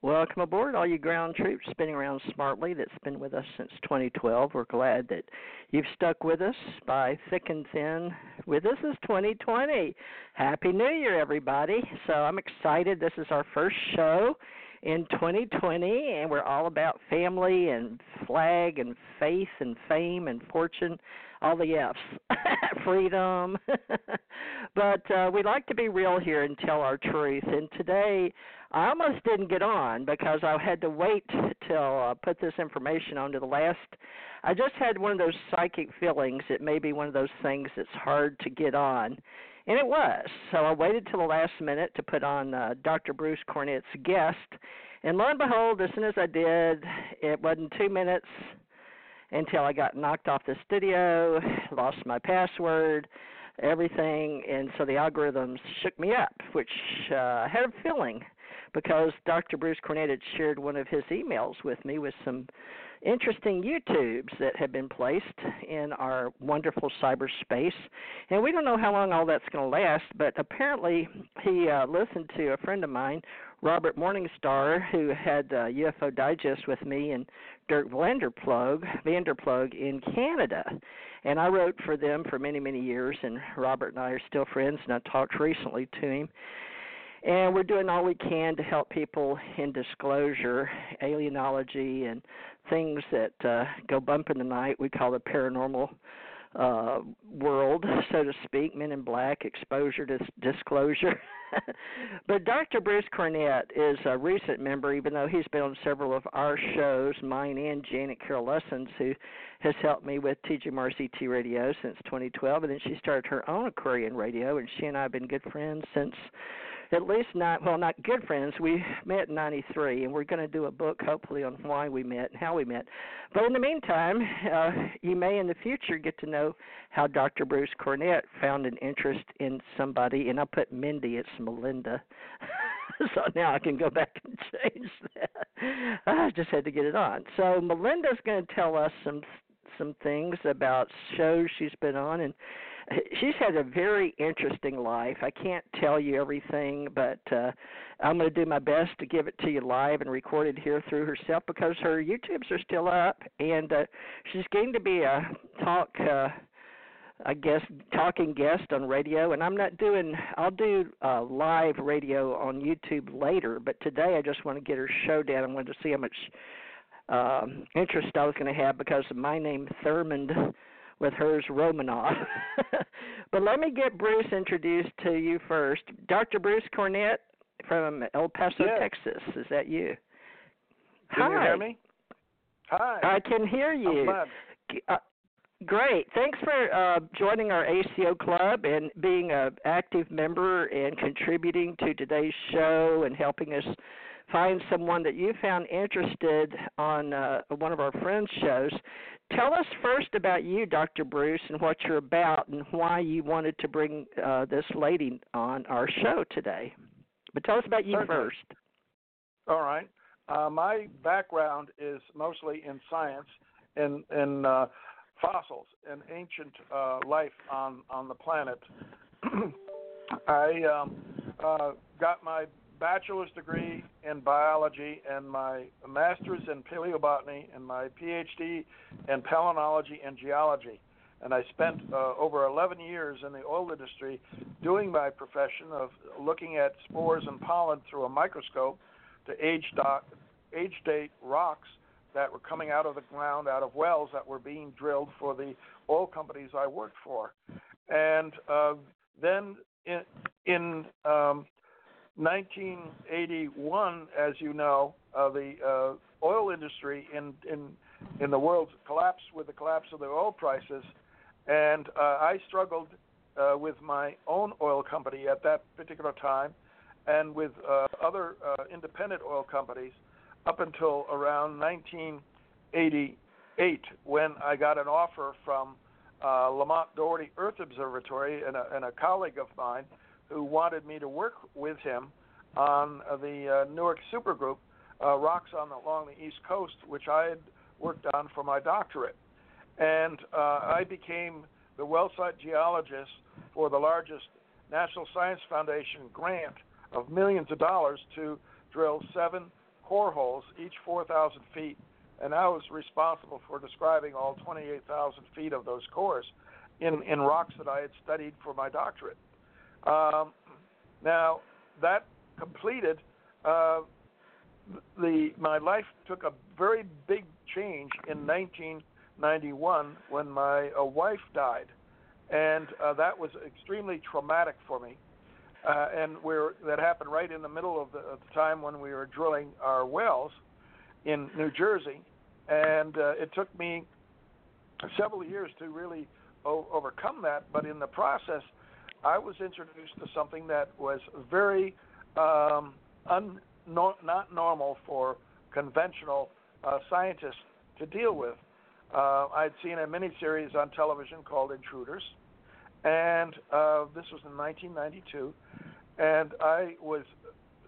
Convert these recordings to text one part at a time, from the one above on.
Welcome aboard, all you ground troops spinning around smartly that's been with us since 2012. We're glad that you've stuck with us by thick and thin. With us is 2020. Happy New Year, everybody. So I'm excited. This is our first show in 2020, and we're all about family and flag and faith and fame and fortune all the F's, freedom. but uh, we like to be real here and tell our truth. And today, I almost didn't get on because I had to wait till uh, put this information onto the last. I just had one of those psychic feelings. It may be one of those things that's hard to get on. And it was. So I waited till the last minute to put on uh, Dr. Bruce Cornet's guest. And lo and behold, as soon as I did, it wasn't two minutes until I got knocked off the studio, lost my password, everything, and so the algorithms shook me up, which uh, I had a feeling because Dr. Bruce Cornet had shared one of his emails with me with some interesting YouTubes that have been placed in our wonderful cyberspace. And we don't know how long all that's going to last, but apparently he uh, listened to a friend of mine, Robert Morningstar, who had uh, UFO Digest with me and Dirk Vander Ploeg, Vanderplug in Canada. And I wrote for them for many, many years, and Robert and I are still friends, and I talked recently to him and we're doing all we can to help people in disclosure, alienology, and things that uh, go bump in the night. We call the paranormal uh, world, so to speak, Men in Black, exposure to disclosure. but Dr. Bruce Cornet is a recent member, even though he's been on several of our shows, mine and Janet Kira Lessin's, who has helped me with Mars Radio since 2012. And then she started her own Aquarian Radio, and she and I have been good friends since at least not well not good friends. We met in 93 and we're going to do a book hopefully on why we met and how we met. But in the meantime uh, you may in the future get to know how dr bruce cornet found an interest in somebody and i put mindy it's melinda. So now i can go back and change that. I just had to get it on. So melinda's going to tell us some some things about shows she's been on and she's had a very interesting life. I can't tell you everything, but uh I'm going to do my best to give it to you live and recorded here through herself because her YouTubes are still up and uh she's going to be a talk uh I guess talking guest on radio and I'm not doing I'll do uh live radio on YouTube later, but today I just want to get her show down. I wanted to see how much um interest I was going to have because of my name Thurmond with hers Romanov. but let me get Bruce introduced to you first. Dr. Bruce Cornet from El Paso, yes. Texas. Is that you? Hi. Can Hi. you hear me? Hi. I can hear you. Uh, great. Thanks for uh, joining our ACO club and being an active member and contributing to today's show and helping us find someone that you found interested on uh, one of our friends' shows. Tell us first about you, Dr. Bruce, and what you're about, and why you wanted to bring uh, this lady on our show today. But tell us about you first. All right. Uh, my background is mostly in science and in uh, fossils and ancient uh, life on on the planet. I um, uh, got my bachelor's degree in biology and my master's in paleobotany and my PhD in palynology and geology. And I spent uh, over 11 years in the oil industry doing my profession of looking at spores and pollen through a microscope to age, dot, age date rocks that were coming out of the ground, out of wells that were being drilled for the oil companies I worked for. And uh, then in, in um, 1981, as you know, uh, the uh, oil industry in, in in the world collapsed with the collapse of the oil prices, and uh, I struggled uh, with my own oil company at that particular time, and with uh, other uh, independent oil companies up until around 1988 when I got an offer from Lamont Doherty Earth Observatory and a, and a colleague of mine who wanted me to work with him on uh, the uh, Newark supergroup uh, rocks on the, along the East Coast, which I had worked on for my doctorate. And uh, I became the well site geologist for the largest National Science Foundation grant of millions of dollars to drill seven core holes, each 4,000 feet. And I was responsible for describing all 28,000 feet of those cores in, in rocks that I had studied for my doctorate. Um, now, that completed, uh, the my life took a very big change in 1991 when my uh, wife died, and uh, that was extremely traumatic for me. Uh, and we're, that happened right in the middle of the, of the time when we were drilling our wells in New Jersey, and uh, it took me several years to really o- overcome that. But in the process, I was introduced to something that was very um, un, no, not normal for conventional uh, scientists to deal with. Uh, I'd seen a miniseries on television called Intruders, and uh, this was in 1992, and I was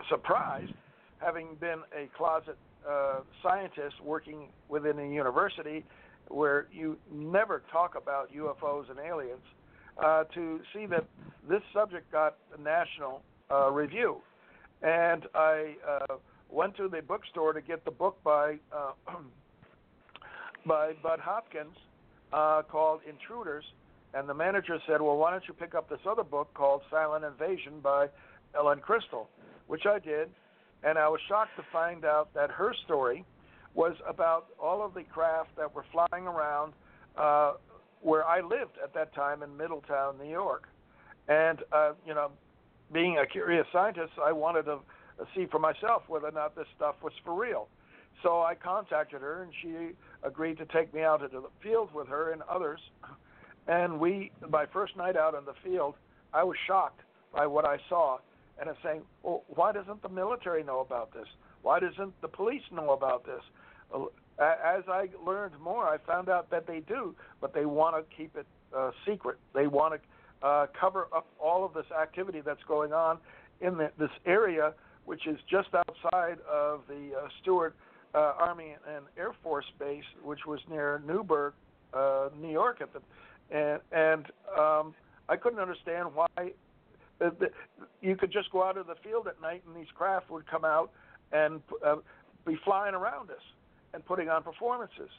surprised, having been a closet uh, scientist working within a university where you never talk about UFOs and aliens, uh, to see that this subject got national uh, review. And I uh, went to the bookstore to get the book by uh, by Bud Hopkins uh, called Intruders, and the manager said, "Well, why don't you pick up this other book called Silent Invasion by Ellen Crystall?" Which I did, and I was shocked to find out that her story was about all of the craft that were flying around uh, where I lived at that time in Middletown, New York. And uh, you know, being a curious scientist, I wanted to see for myself whether or not this stuff was for real. So I contacted her, and she agreed to take me out into the field with her and others. And we, my first night out in the field, I was shocked by what I saw, and I'm saying, well, why doesn't the military know about this? Why doesn't the police know about this? As I learned more, I found out that they do, but they want to keep it uh, secret. They want to uh, cover up all of this activity that's going on in the, this area, which is just outside of the uh, Stewart uh, Army and Air Force Base, which was near Newburgh, uh, New York, at the and and um, I couldn't understand why uh, the, you could just go out of the field at night and these craft would come out and uh, be flying around us and putting on performances.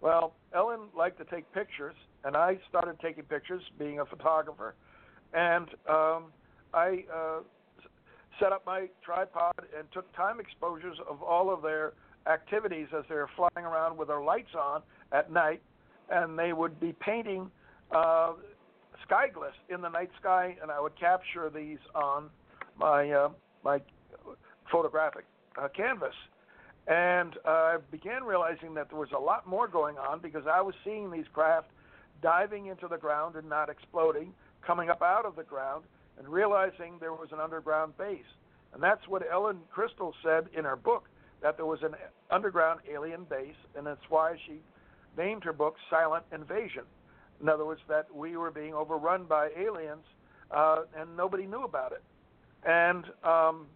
Well, Ellen liked to take pictures, and I started taking pictures, being a photographer, and um, I uh, set up my tripod and took time exposures of all of their activities as they were flying around with their lights on at night, and they would be painting uh, sky in the night sky, and I would capture these on my uh, my photographic uh, canvas. And I began realizing that there was a lot more going on because I was seeing these craft diving into the ground and not exploding, coming up out of the ground, and realizing there was an underground base. And that's what Ellen Crystall said in her book that there was an underground alien base, and that's why she named her book Silent Invasion. In other words, that we were being overrun by aliens, uh, and nobody knew about it. And um,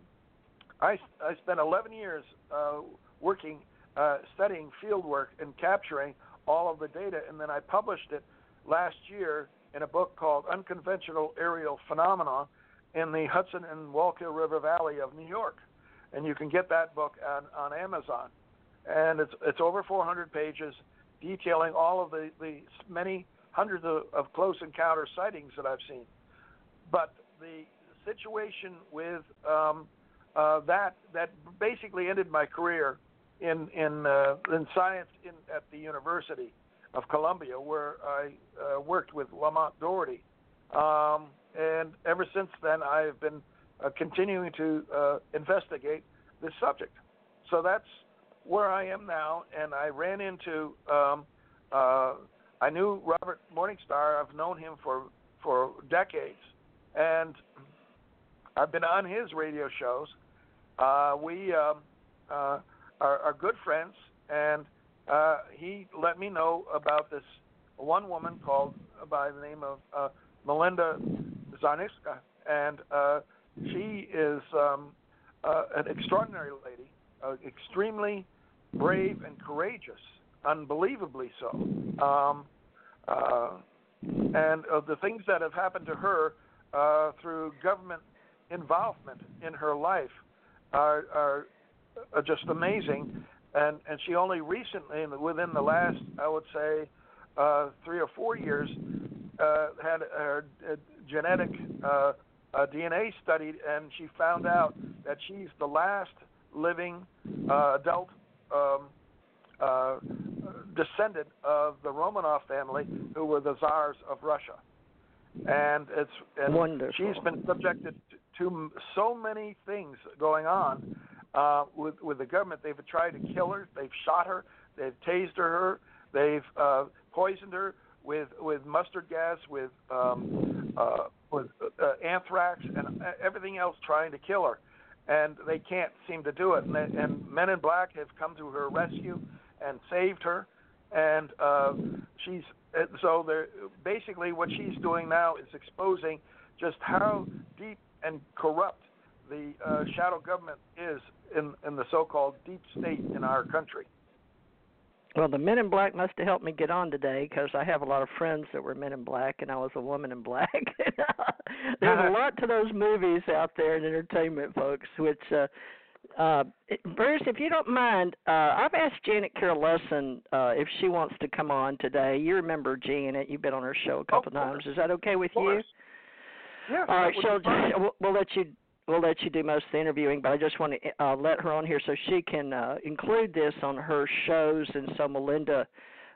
I, I spent 11 years uh, working, uh, studying field work and capturing all of the data, and then I published it last year in a book called Unconventional Aerial Phenomena in the Hudson and Wallkill River Valley of New York and you can get that book on, on Amazon. And it's it's over 400 pages, detailing all of the, the many hundreds of, of close encounter sightings that I've seen. But the situation with um, uh, that that basically ended my career in in uh, in science in, at the University of Columbia, where I uh, worked with Lamont Doherty. Um, and ever since then, I've been uh, continuing to uh, investigate this subject. So that's where I am now, and I ran into. Um, uh, I knew Robert Morningstar. I've known him for for decades, and I've been on his radio shows. Uh, we um, uh, are, are good friends, and uh, he let me know about this one woman called by the name of uh, Melinda Czarneska, and uh, she is um, uh, an extraordinary lady, uh, extremely brave and courageous, unbelievably so. Um, uh, and uh, the things that have happened to her uh, through government involvement in her life are, are, are just amazing. And and she only recently, within the last, I would say, uh, three or four years, uh, had her uh, genetic uh, uh, DNA studied, and she found out that she's the last living uh, adult um, uh, descendant of the Romanov family, who were the czars of Russia. And it's and Wonderful. she's been subjected to so many things going on uh, with with the government. They've tried to kill her. They've shot her. They've tased her. They've uh, poisoned her with with mustard gas, with um, uh, with uh, anthrax, and everything else, trying to kill her. And they can't seem to do it. And, they, and Men in Black have come to her rescue and saved her. And uh, she's so they're basically what she's doing now is exposing just how deep and corrupt the uh, shadow government is in in the so-called deep state in our country. Well, the Men in Black must have helped me get on today because I have a lot of friends that were Men in Black, and I was a woman in black. There's a lot to those movies out there in entertainment, folks. Which, uh, uh, Bruce, if you don't mind, uh, I've asked Janet Kira Lessin uh, if she wants to come on today. You remember Janet? You've been on her show a couple of times. Is that okay with you? Yes, All right, she'll fine. we'll, we'll let you we'll let you do most of the interviewing, but I just want to uh, let her on here so she can uh, include this on her shows, and so Melinda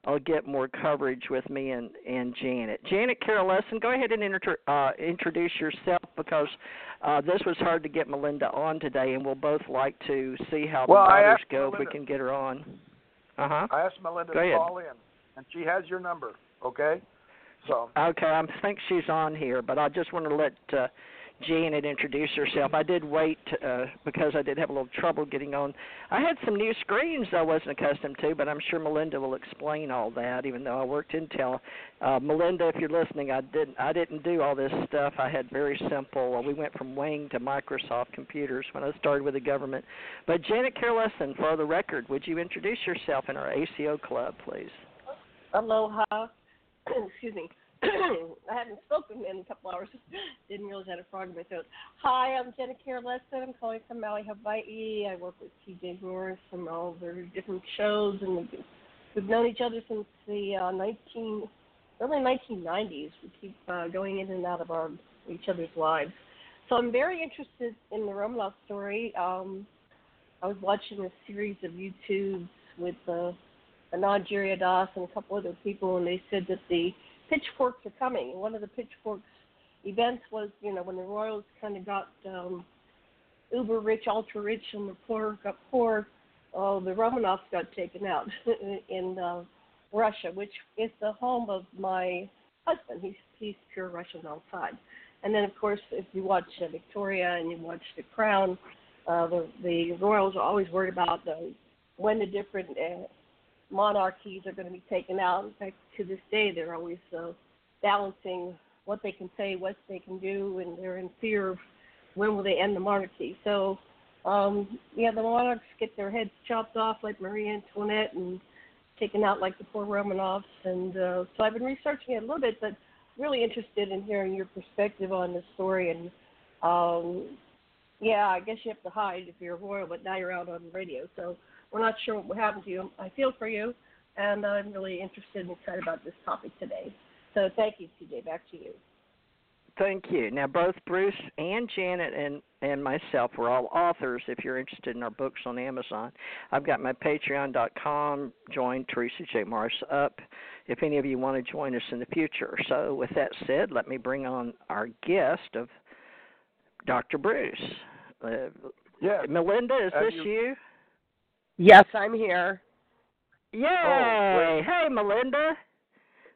will get more coverage with me and and Janet. Janet Kira Lessin, go ahead and inter- uh, introduce yourself because uh, this was hard to get Melinda on today, and we'll both like to see how Well, the asked go if we can get her on. Uh huh. I asked Melinda Go to ahead. call in, and she has your number. Okay, so Okay, I think she's on here, but I just want to let uh, Janet introduce herself. I did wait uh, because I did have a little trouble getting on. I had some new screens I wasn't accustomed to, but I'm sure Melinda will explain all that. Even though I worked Intel, uh, Melinda, if you're listening, I didn't I didn't do all this stuff. I had very simple. Uh, we went from Wang to Microsoft computers when I started with the government. But Janet Kira Lessin, for the record, would you introduce yourself in our ACO club, please? Aloha. Excuse me. I haven't spoken in a couple hours. Didn't realize I had a frog in my throat. Hi, I'm Janet Lessin. I'm calling from Maui, Hawaii. I work with TJ Morris from all their different shows, and we've, we've known each other since the uh, 19, early 1990s. We keep uh, going in and out of our each other's lives. So I'm very interested in the Romanov story. Um, I was watching a series of YouTubes with uh, Anand Giridharadas and a couple other people, and they said that the pitchforks are coming. One of the pitchforks events was, you know, when the royals kind of got um, uber rich, ultra rich, and the poor got poor. Uh, the Romanovs got taken out in uh, Russia, which is the home of my husband. He's he's pure Russian outside. And then, of course, if you watch uh, Victoria and you watch The Crown, uh, the the royals are always worried about the when the different uh, monarchies are going to be taken out. In fact, to this day, they're always uh, balancing what they can say, what they can do, and they're in fear of when will they end the monarchy. So, um, yeah, the monarchs get their heads chopped off like Marie Antoinette and taken out like the poor Romanovs. And uh, so I've been researching it a little bit, but really interested in hearing your perspective on this story. And um, yeah, I guess you have to hide if you're royal, but now you're out on the radio, so we're not sure what will happen to you. I feel for you, and I'm really interested and excited about this topic today. So thank you, TJ. Back to you. Thank you. Now, both Bruce and Janet and and myself were all authors. If you're interested in our books on Amazon, I've got my Patreon.com. Join Theresa J. Morris up. If any of you want to join us in the future. So, with that said, let me bring on our guest of Dr. Bruce. Uh, yeah, Melinda, is Have this you- you? Yes, I'm here. Yay! great. hey, Melinda.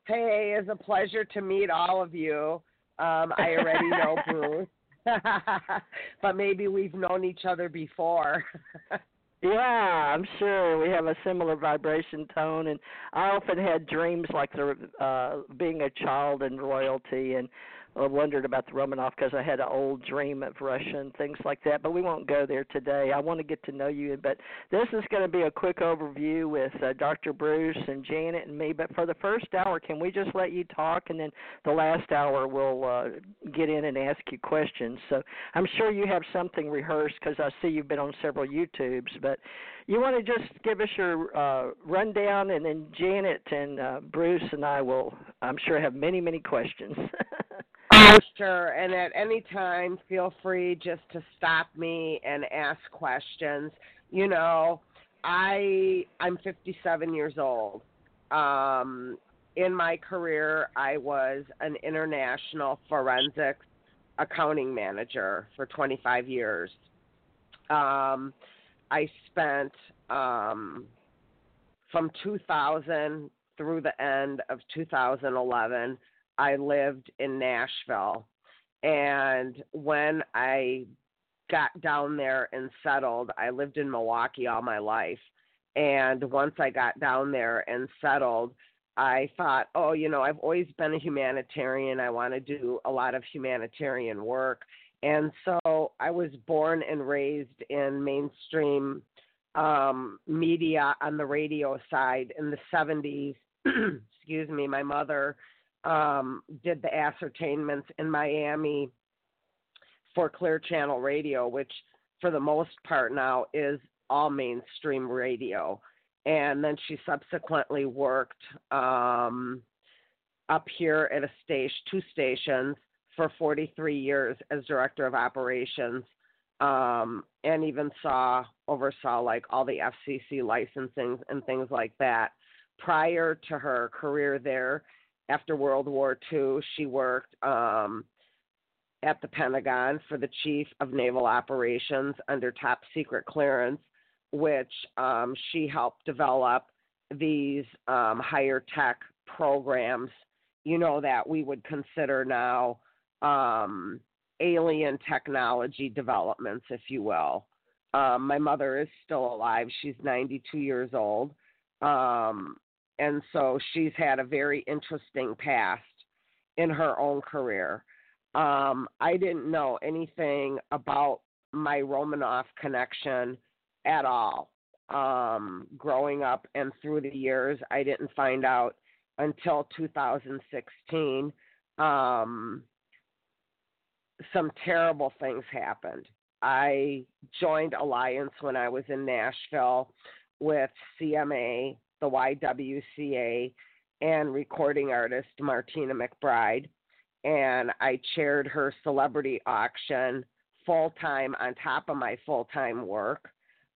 Hey, it's a pleasure to meet all of you. Um, I already know Bruce, but maybe we've known each other before. Yeah, I'm sure we have a similar vibration tone, and I often had dreams like the uh, being a child in royalty, and wondered about the Romanov because I had an old dream of Russia and things like that. But we won't go there today. I want to get to know you. But this is going to be a quick overview with uh, Dr. Bruce and Janet and me. But for the first hour, can we just let you talk, and then the last hour we'll uh, get in and ask you questions. So I'm sure you have something rehearsed because I see you've been on several YouTubes. But you want to just give us your uh, rundown, and then Janet and uh, Bruce and I will, I'm sure, have many, many questions. Sure. And at any time, feel free just to stop me and ask questions. You know, I I'm 57 years old. Um, in my career, I was an international forensics accounting manager for 25 years. Um, I spent um, from 2000 through the end of 2011 I lived in Nashville. And when I got down there and settled, I lived in Milwaukee all my life. And once I got down there and settled, I thought, oh, you know, I've always been a humanitarian. I want to do a lot of humanitarian work. And so I was born and raised in mainstream um, media on the radio side in the 70s. Excuse me, my mother um, did the ascertainments in Miami for Clear Channel Radio, which for the most part now is all mainstream radio. And then she subsequently worked um, up here at a station, two stations for 43 years as director of operations, um, and even saw oversaw like all the FCC licensings and things like that. Prior to her career there, after World War II, she worked um, at the Pentagon for the Chief of Naval Operations under top secret clearance, which um, she helped develop these um, higher tech programs, you know, that we would consider now um, alien technology developments, if you will. Um, my mother is still alive. She's 92 years old. Um, and so she's had a very interesting past in her own career. Um, I didn't know anything about my Romanov connection at all. Um, growing up and through the years, I didn't find out until 2016. Um, some terrible things happened. I joined Alliance when I was in Nashville with CMA the YWCA and recording artist Martina McBride. And I chaired her celebrity auction full time on top of my full time work,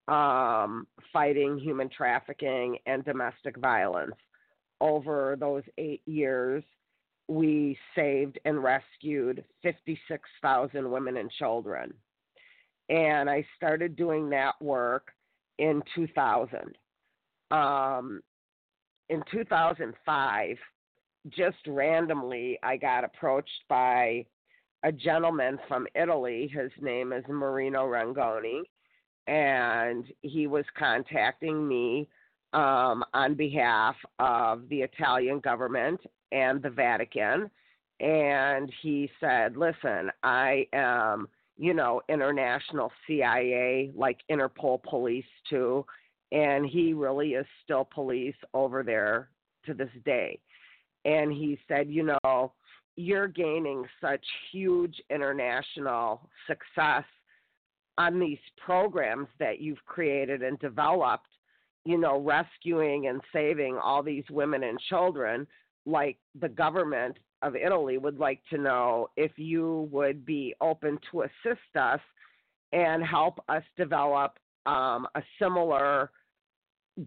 um, fighting human trafficking and domestic violence. Over those eight years, we saved and rescued 56,000 women and children. And I started doing that work in 2000 um, in 2005, just randomly, I got approached by a gentleman from Italy. His name is Marino Rangoni, and he was contacting me um, on behalf of the Italian government and the Vatican. And he said, Listen, I am, you know, international CIA, like Interpol police too and he really is still police over there to this day. And he said, you know, you're gaining such huge international success on these programs that you've created and developed, you know, rescuing and saving all these women and children, like the government of Italy would like to know if you would be open to assist us and help us develop um, a similar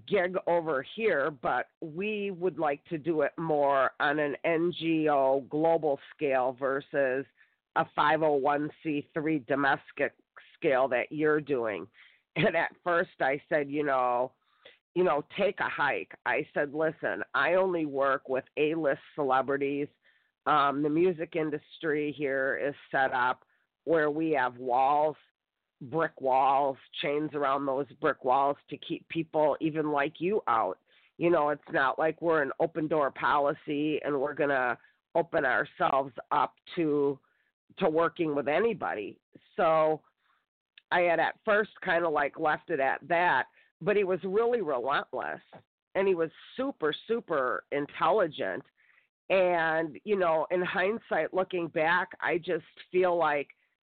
gig over here, but we would like to do it more on an NGO global scale versus a 501c3 domestic scale that you're doing. And at first I said, you know, you know, take a hike. I said, listen, I only work with A-list celebrities. Um, the music industry here is set up where we have walls brick walls, chains around those brick walls to keep people even like you out. You know, it's not like we're an open door policy and we're going to open ourselves up to to working with anybody. So I had at first kind of like left it at that, but he was really relentless and he was super super intelligent and you know in hindsight looking back I just feel like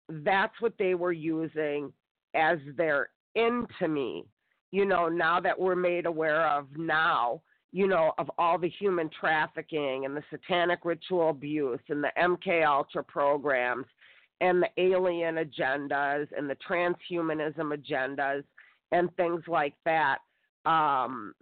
that's what they were using as their into me. You know, now that we're made aware of now, you know, of all the human trafficking and the satanic ritual abuse and the MK Ultra programs and the alien agendas and the transhumanism agendas and things like that. Um,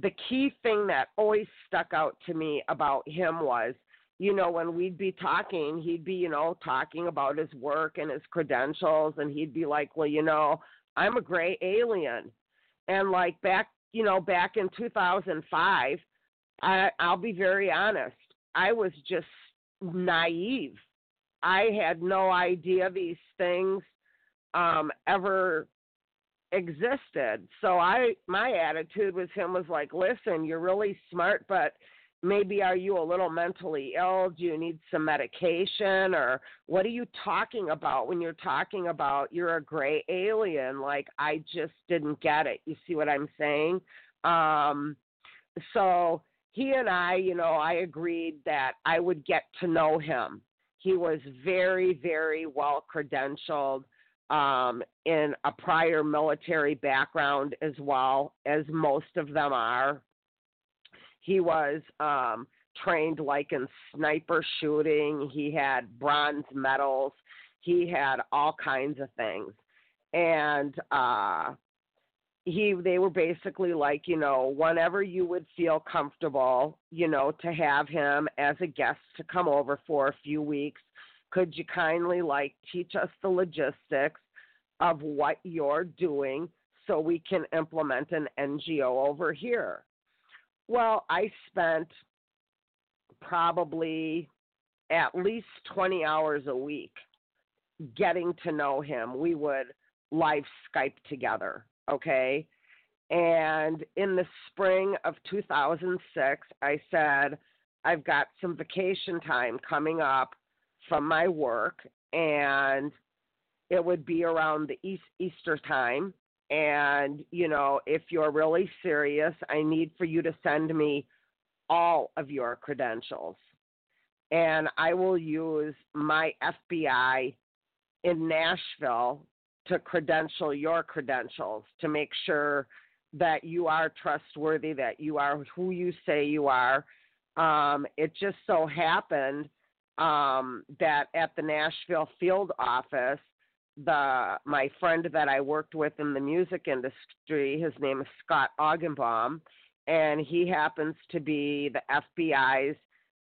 the key thing that always stuck out to me about him was you know, when we'd be talking, he'd be, you know, talking about his work and his credentials, and he'd be like, well, you know, I'm a gray alien. And like back, you know, back in 2005, I, I'll be very honest, I was just naive. I had no idea these things um, ever existed. So I, my attitude with him was like, listen, you're really smart, but maybe are you a little mentally ill? Do you need some medication? Or what are you talking about when you're talking about you're a gray alien? Like i just didn't get it. You see what i'm saying? Um so he and i you know i agreed that i would get to know him. He was very very well credentialed um, in a prior military background as well as most of them are he was um, trained like in sniper shooting. He had bronze medals. He had all kinds of things, and uh, he they were basically like you know whenever you would feel comfortable, you know, to have him as a guest to come over for a few weeks. Could you kindly like teach us the logistics of what you're doing so we can implement an NGO over here? Well, I spent probably at least 20 hours a week getting to know him. We would live Skype together, okay? And in the spring of 2006, I said, I've got some vacation time coming up from my work, and it would be around the East, Easter time. And, you know, if you're really serious, I need for you to send me all of your credentials. And I will use my FBI in Nashville to credential your credentials to make sure that you are trustworthy, that you are who you say you are. Um, it just so happened um, that at the Nashville field office, the my friend that I worked with in the music industry, his name is Scott Augenbaum, and he happens to be the FBI's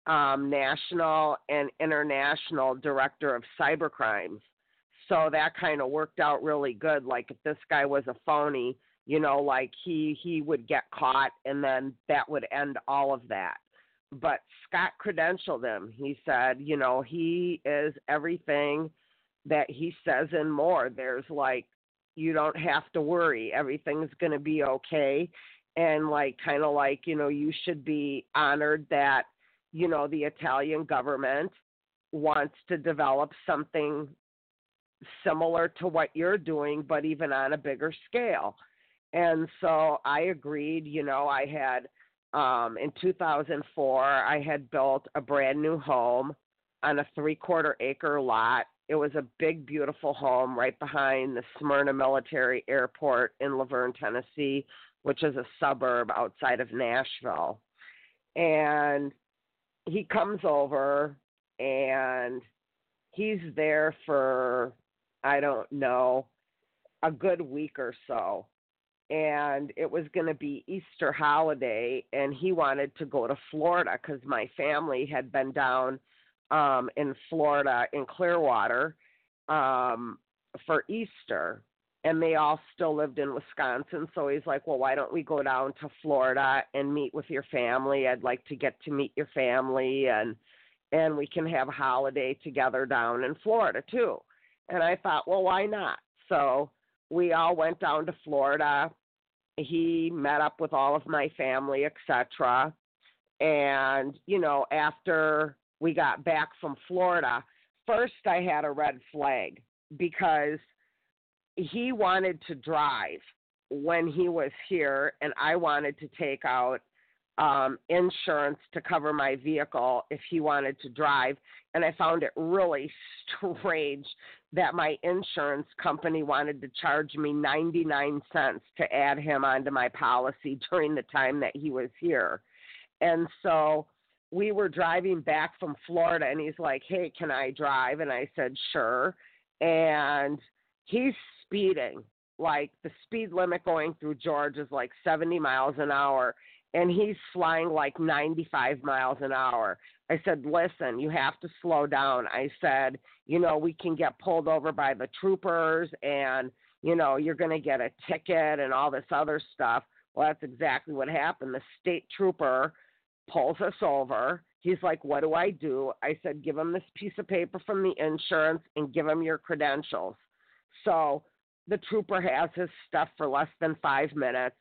um, national and international director of cyber crimes. So that kind of worked out really good. Like if this guy was a phony, you know, like he he would get caught, and then that would end all of that. But Scott credentialed him. He said, you know, he is everything that he says and more. There's like, you don't have to worry. Everything's going to be okay. And like, kind of like, you know, you should be honored that, you know, the Italian government wants to develop something similar to what you're doing, but even on a bigger scale. And so I agreed, you know, I had, um, in 2004, I had built a brand new home on a three quarter acre lot it was a big, beautiful home right behind the Smyrna Military Airport in La Vergne, Tennessee, which is a suburb outside of Nashville. And he comes over and he's there for, I don't know, a good week or so. And it was going to be Easter holiday, and he wanted to go to Florida because my family had been down um, in Florida in Clearwater um, for Easter, and they all still lived in Wisconsin. So he's like, "Well, why don't we go down to Florida and meet with your family? I'd like to get to meet your family, and and we can have a holiday together down in Florida too." And I thought, well, why not? So we all went down to Florida. He met up with all of my family, etc. And, you know, after we got back from Florida, first I had a red flag because he wanted to drive when he was here and I wanted to take out um insurance to cover my vehicle if he wanted to drive and I found it really strange that my insurance company wanted to charge me 99 cents to add him onto my policy during the time that he was here. And so we were driving back from Florida and he's like, "Hey, can I drive?" And I said, "Sure." And he's speeding. Like the speed limit going through Georgia is like 70 miles an hour and he's flying like 95 miles an hour. I said, "Listen, you have to slow down." I said, "You know, we can get pulled over by the troopers and, you know, you're going to get a ticket and all this other stuff." Well, that's exactly what happened. The state trooper pulls us over. He's like, What do I do? I said, Give him this piece of paper from the insurance and give him your credentials. So the trooper has his stuff for less than five minutes,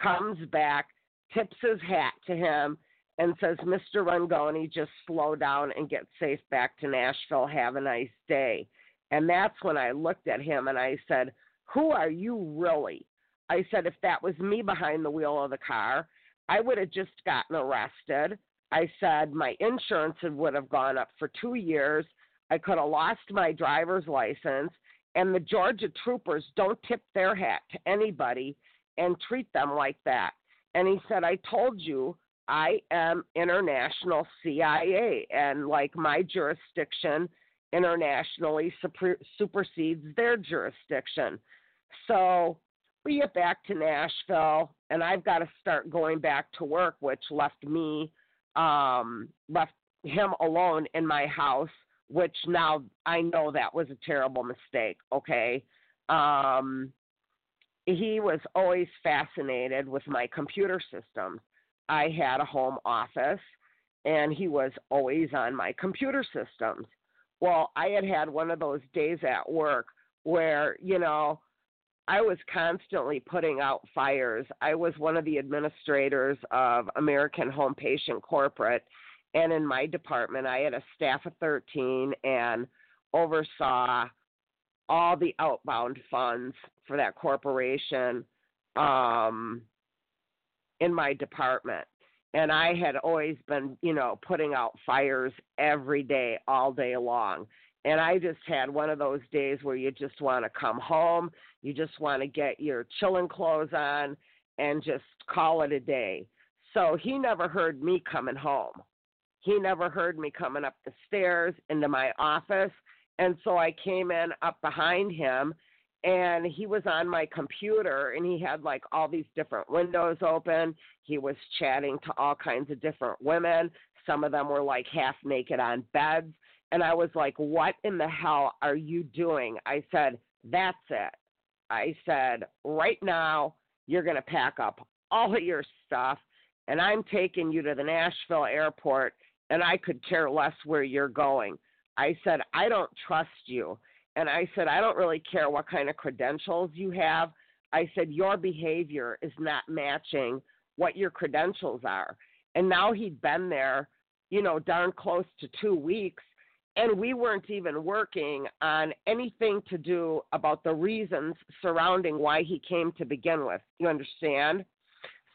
comes back, tips his hat to him, and says, Mr. Rangoni, just slow down and get safe back to Nashville. Have a nice day. And that's when I looked at him and I said, Who are you really? I said, If that was me behind the wheel of the car, I would have just gotten arrested. I said my insurance would have gone up for two years. I could have lost my driver's license. And the Georgia troopers don't tip their hat to anybody and treat them like that. And he said, I told you I am international CIA, and like my jurisdiction internationally super- supersedes their jurisdiction. So we get back to Nashville, and I've got to start going back to work, which left me, um, left him alone in my house, which now I know that was a terrible mistake. Okay. Um, he was always fascinated with my computer systems. I had a home office, and he was always on my computer systems. Well, I had had one of those days at work where, you know, I was constantly putting out fires. I was one of the administrators of American Home Patient Corporate, and in my department, I had a staff of 13 and oversaw all the outbound funds for that corporation um, in my department. And I had always been, you know, putting out fires every day, all day long. And I just had one of those days where you just want to come home, you just want to get your chilling clothes on and just call it a day. So he never heard me coming home. He never heard me coming up the stairs into my office. And so I came in up behind him and he was on my computer and he had like all these different windows open. He was chatting to all kinds of different women. Some of them were like half naked on beds. And I was like, What in the hell are you doing? I said, That's it. I said, Right now, you're going to pack up all of your stuff, and I'm taking you to the Nashville airport, and I could care less where you're going. I said, I don't trust you. And I said, I don't really care what kind of credentials you have. I said, Your behavior is not matching what your credentials are. And now he'd been there, you know, darn close to two weeks and we weren't even working on anything to do about the reasons surrounding why he came to begin with. You understand?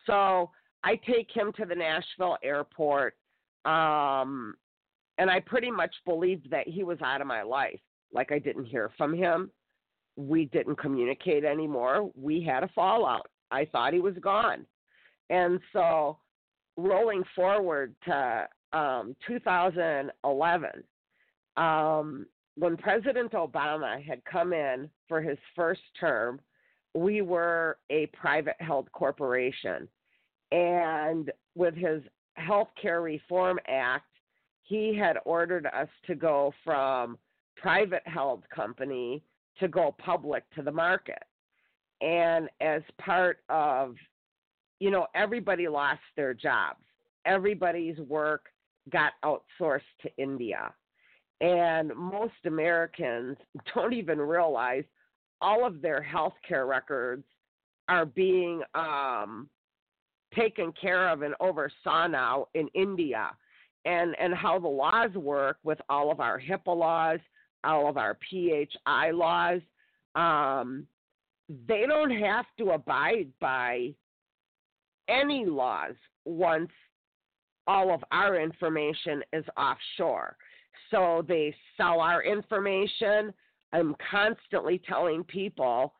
So I take him to the Nashville airport, um, and I pretty much believed that he was out of my life. Like I didn't hear from him. We didn't communicate anymore. We had a fallout. I thought he was gone. And so rolling forward to um, 2011, um, when President Obama had come in for his first term, we were a private held corporation. And with his Health Care Reform Act, he had ordered us to go from private held company to go public to the market. And as part of, you know, everybody lost their jobs, everybody's work got outsourced to India. And most Americans don't even realize all of their health care records are being um, taken care of and oversaw now in India, and and how the laws work with all of our HIPAA laws, all of our PHI laws. Um, they don't have to abide by any laws once all of our information is offshore. So they sell our information. I'm constantly telling people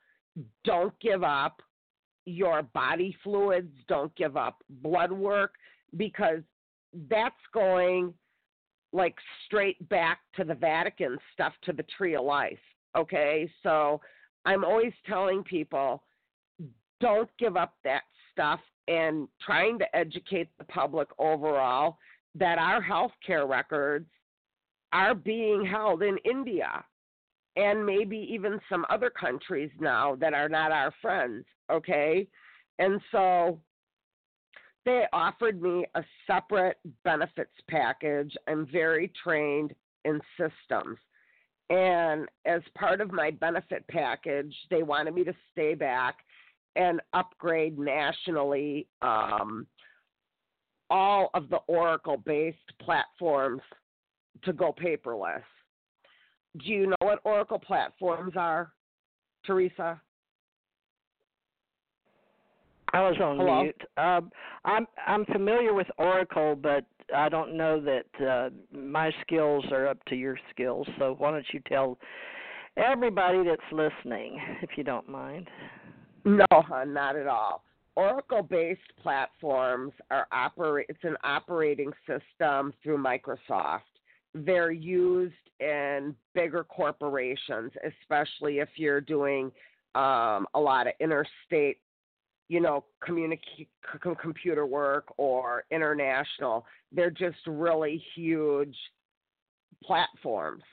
don't give up your body fluids, don't give up blood work because that's going like straight back to the Vatican stuff to the tree of life. Okay? So I'm always telling people don't give up that stuff and trying to educate the public overall that our healthcare records are being held in India and maybe even some other countries now that are not our friends, okay? And so they offered me a separate benefits package. I'm very trained in systems. And as part of my benefit package, they wanted me to stay back and upgrade nationally um, all of the Oracle based platforms to go paperless. Do you know what Oracle platforms are, Theresa? I was on Hello? mute. Um, I'm I'm familiar with Oracle, but I don't know that uh, my skills are up to your skills. So why don't you tell everybody that's listening, if you don't mind? No, hon, not at all. Oracle-based platforms are operate. It's an operating system through Microsoft. They're used in bigger corporations, especially if you're doing um, a lot of interstate, you know, communica- c- computer work or international. They're just really huge platforms.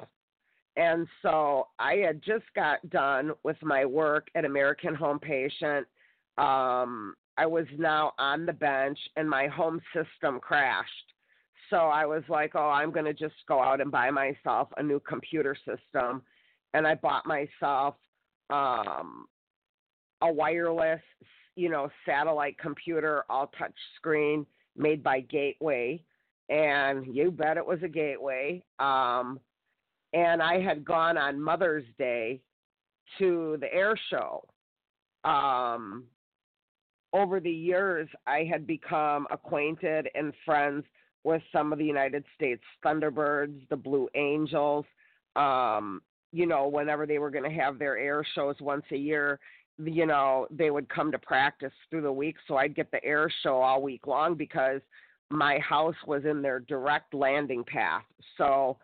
And so I had just got done with my work at American Home Patient. Um, I was now on the bench and my home system crashed. So I was like, oh, I'm going to just go out and buy myself a new computer system. And I bought myself um, a wireless, you know, satellite computer, all touch screen, made by Gateway. And you bet it was a Gateway. Um, and I had gone on Mother's Day to the air show. Um, over the years, I had become acquainted and friends with some of the United States Thunderbirds, the Blue Angels. Um, you know, whenever they were going to have their air shows once a year, you know, they would come to practice through the week. So I'd get the air show all week long because my house was in their direct landing path. So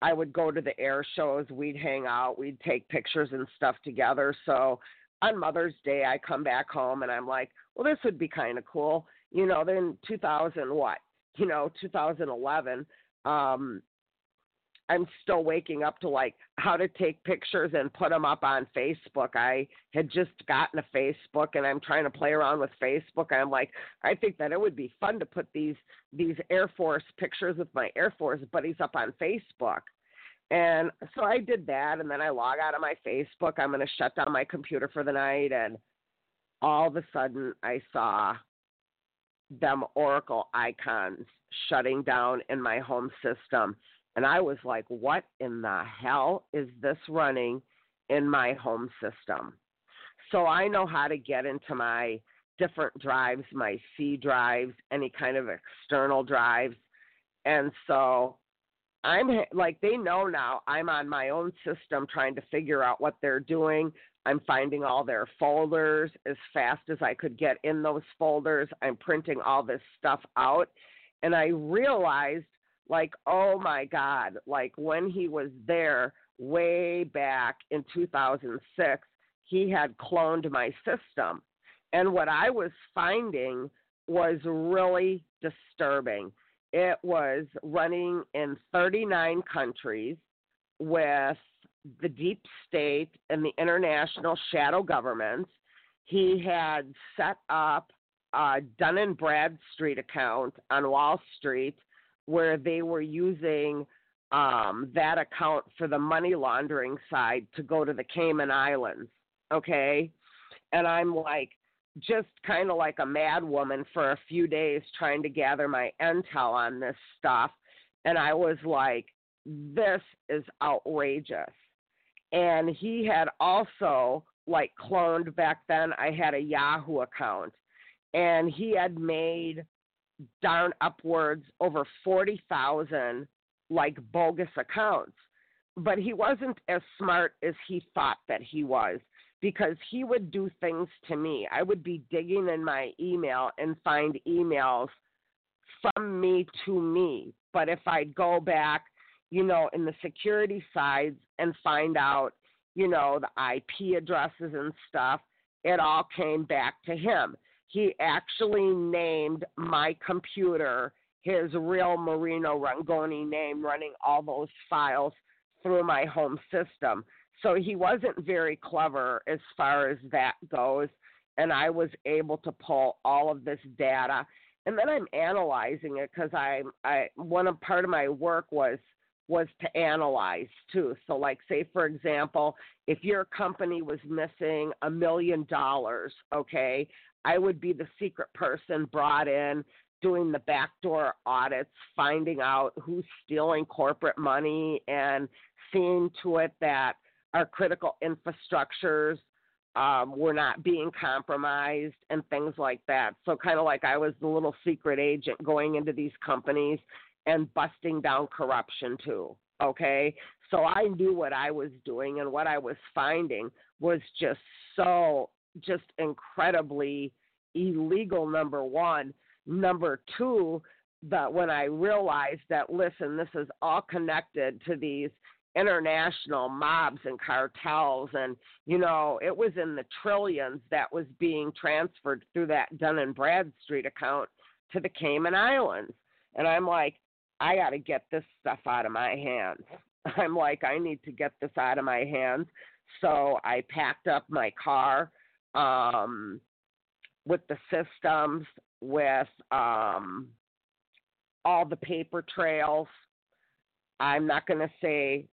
I would go to the air shows, we'd hang out, we'd take pictures and stuff together. So on Mother's Day, I come back home and I'm like, well, this would be kind of cool. You know, then 2000, what? You know, 2011. Um, I'm still waking up to like how to take pictures and put them up on Facebook. I had just gotten a Facebook and I'm trying to play around with Facebook. I'm like, I think that it would be fun to put these these Air Force pictures with my Air Force buddies up on Facebook. And so I did that and then I log out of my Facebook. I'm going to shut down my computer for the night and all of a sudden I saw them Oracle icons shutting down in my home system and I was like, what in the hell is this running in my home system? So I know how to get into my different drives, my C drives, any kind of external drives. And so I'm like, they know now I'm on my own system trying to figure out what they're doing. I'm finding all their folders as fast as I could get in those folders. I'm printing all this stuff out. And I realized like oh my god like when he was there way back in 2006 he had cloned my system and what i was finding was really disturbing it was running in 39 countries with the deep state and the international shadow governments he had set up a dun and bradstreet account on wall street where they were using um, that account for the money laundering side to go to the Cayman Islands. okay? And I'm like, just kind of like a mad woman for a few days trying to gather my intel on this stuff. And I was like, this is outrageous. And he had also, like, cloned back then, I had a Yahoo account. And he had made darn upwards over 40,000 like bogus accounts. But he wasn't as smart as he thought that he was because he would do things to me. I would be digging in my email and find emails from me to me. But if I'd go back, you know, in the security sides and find out, you know, the IP addresses and stuff, it all came back to him. He actually named my computer his real Marino Rangoni name running all those files through my home system. So he wasn't very clever as far as that goes. And I was able to pull all of this data. And then I'm analyzing it because I, I one of part of my work was was to analyze too. So like say for example, if your company was missing a million dollars, okay, I would be the secret person brought in doing the backdoor audits, finding out who's stealing corporate money and seeing to it that our critical infrastructures um, were not being compromised and things like that. So, kind of like I was the little secret agent going into these companies and busting down corruption too. Okay. So, I knew what I was doing and what I was finding was just so, just incredibly illegal, number one. Number two, that when I realized that, listen, this is all connected to these international mobs and cartels and you know it was in the trillions that was being transferred through that Dun and Bradstreet account to the Cayman Islands and I'm like I got to get this stuff out of my hands. I'm like I need to get this out of my hands. So I packed up my car um with the systems with um all the paper trails. I'm not going to say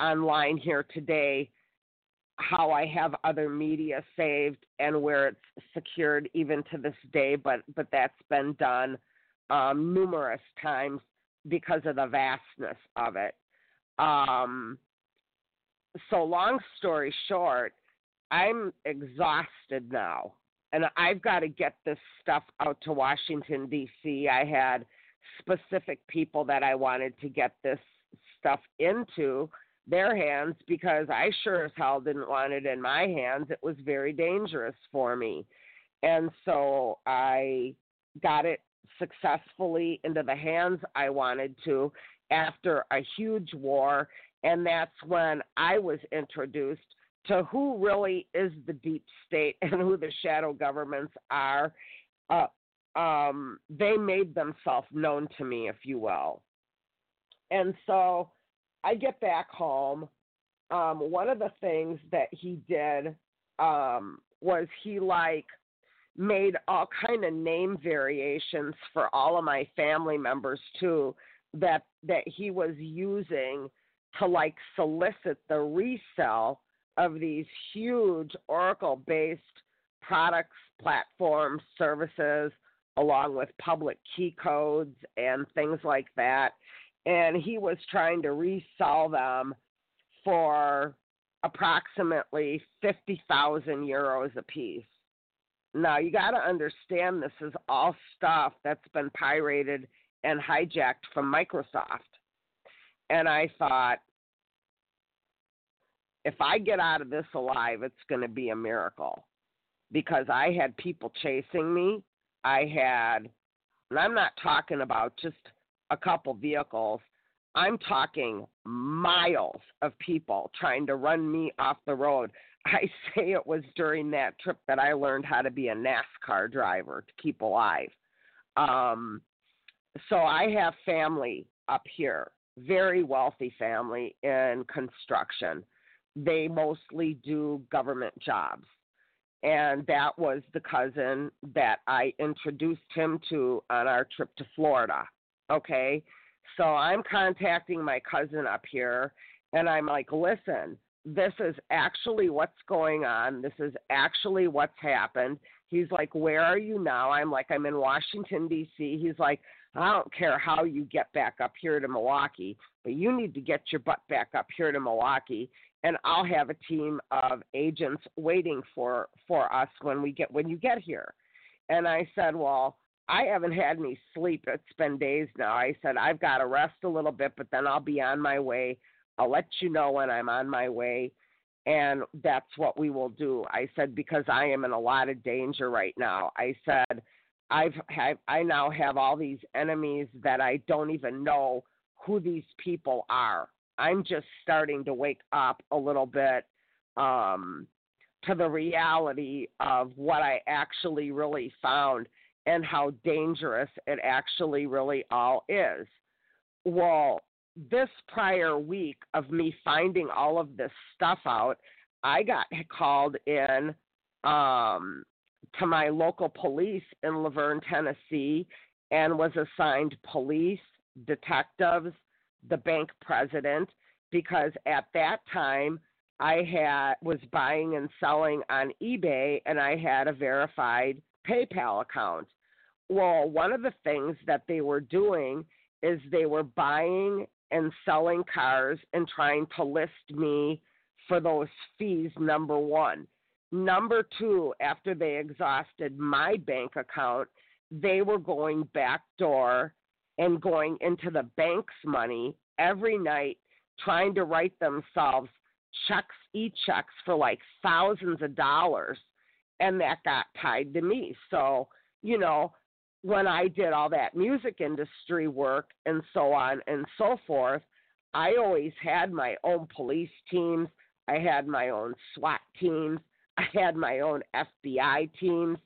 online here today how I have other media saved and where it's secured even to this day, but but that's been done um, numerous times because of the vastness of it. Um, so long story short, I'm exhausted now, and I've got to get this stuff out to Washington D.C. I had specific people that I wanted to get this stuff into their hands because I sure as hell didn't want it in my hands. It was very dangerous for me. And so I got it successfully into the hands I wanted to after a huge war. And that's when I was introduced to who really is the deep state and who the shadow governments are. Uh, um, they made themselves known to me, if you will. And so I get back home. Um, one of the things that he did um, was he like made all kind of name variations for all of my family members too that that he was using to like solicit the resell of these huge Oracle based products, platforms, services, along with public key codes and things like that. And he was trying to resell them for approximately 50,000 euros a Now, you got to understand this is all stuff that's been pirated and hijacked from Microsoft. And I thought, if I get out of this alive, it's going to be a miracle because I had people chasing me. I had, and I'm not talking about just a couple vehicles. I'm talking miles of people trying to run me off the road. I say it was during that trip that I learned how to be a NASCAR driver to keep alive. Um, so I have family up here, very wealthy family in construction. They mostly do government jobs. And that was the cousin that I introduced him to on our trip to Florida. Okay. So I'm contacting my cousin up here and I'm like, listen, this is actually what's going on. This is actually what's happened. He's like, Where are you now? I'm like, I'm in Washington, D.C. He's like, I don't care how you get back up here to Milwaukee, but you need to get your butt back up here to Milwaukee and I'll have a team of agents waiting for for us when we get when you get here. And I said, Well, I haven't had any sleep. It's been days now. I said, I've got to rest a little bit, but then I'll be on my way. I'll let you know when I'm on my way. And that's what we will do. I said, because I am in a lot of danger right now. I said, I've have, I now have all these enemies that I don't even know who these people are. I'm just starting to wake up a little bit um, to the reality of what I actually really found and how dangerous it actually really all is. Well, this prior week of me finding all of this stuff out, I got called in um, to my local police in La Vergne, Tennessee, and was assigned police, detectives, the bank president, because at that time I had was buying and selling on eBay and I had a verified PayPal account. Well, one of the things that they were doing is they were buying and selling cars and trying to list me for those fees, number one. Number two, after they exhausted my bank account, they were going backdoor and going into the bank's money every night, trying to write themselves checks, e checks for like thousands of dollars. And that got tied to me. So, you know, when I did all that music industry work and so on and so forth, I always had my own police teams. I had my own SWAT teams. I had my own FBI teams.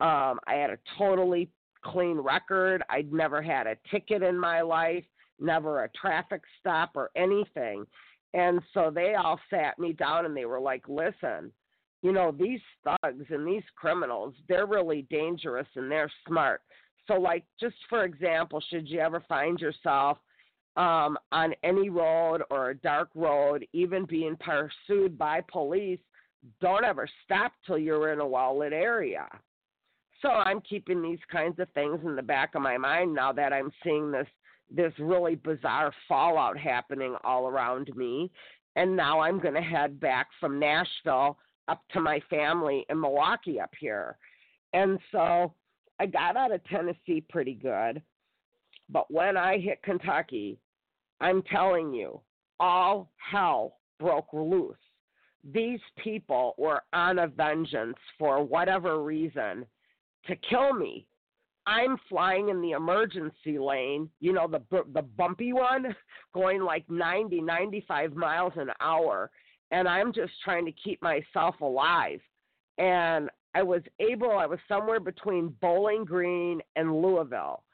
Um, I had a totally clean record. I'd never had a ticket in my life, never a traffic stop or anything. And so they all sat me down and they were like, listen, you know, these thugs and these criminals, they're really dangerous and they're smart. So, like, just for example, should you ever find yourself um, on any road or a dark road, even being pursued by police, don't ever stop till you're in a well lit area. So I'm keeping these kinds of things in the back of my mind now that I'm seeing this this really bizarre fallout happening all around me. And now I'm going to head back from Nashville up to my family in Milwaukee up here. And so I got out of Tennessee pretty good. But when I hit Kentucky, I'm telling you, all hell broke loose. These people were on a vengeance for whatever reason to kill me. I'm flying in the emergency lane, you know, the the bumpy one, going like 90, 95 miles an hour, and I'm just trying to keep myself alive. And I was able, I was somewhere between Bowling Green and Louisville.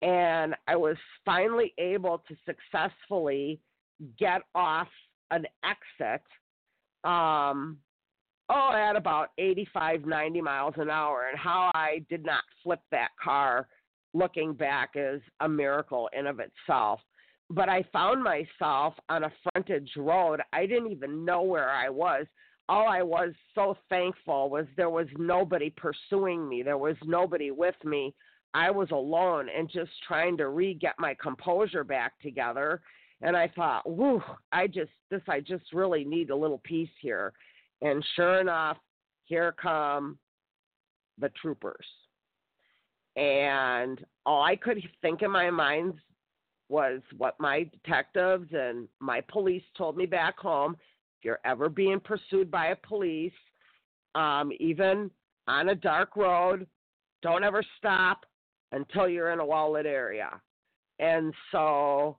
And I was finally able to successfully get off an exit, um, oh, at about 85, 90 miles an hour. And how I did not flip that car looking back is a miracle in of itself. But I found myself on a frontage road. I didn't even know where I was all I was so thankful was there was nobody pursuing me. There was nobody with me. I was alone and just trying to re get my composure back together. And I thought, whoo, I just this I just really need a little peace here. And sure enough, here come the troopers. And all I could think in my mind was what my detectives and my police told me back home if you're ever being pursued by a police, um, even on a dark road, don't ever stop until you're in a well lit area. And so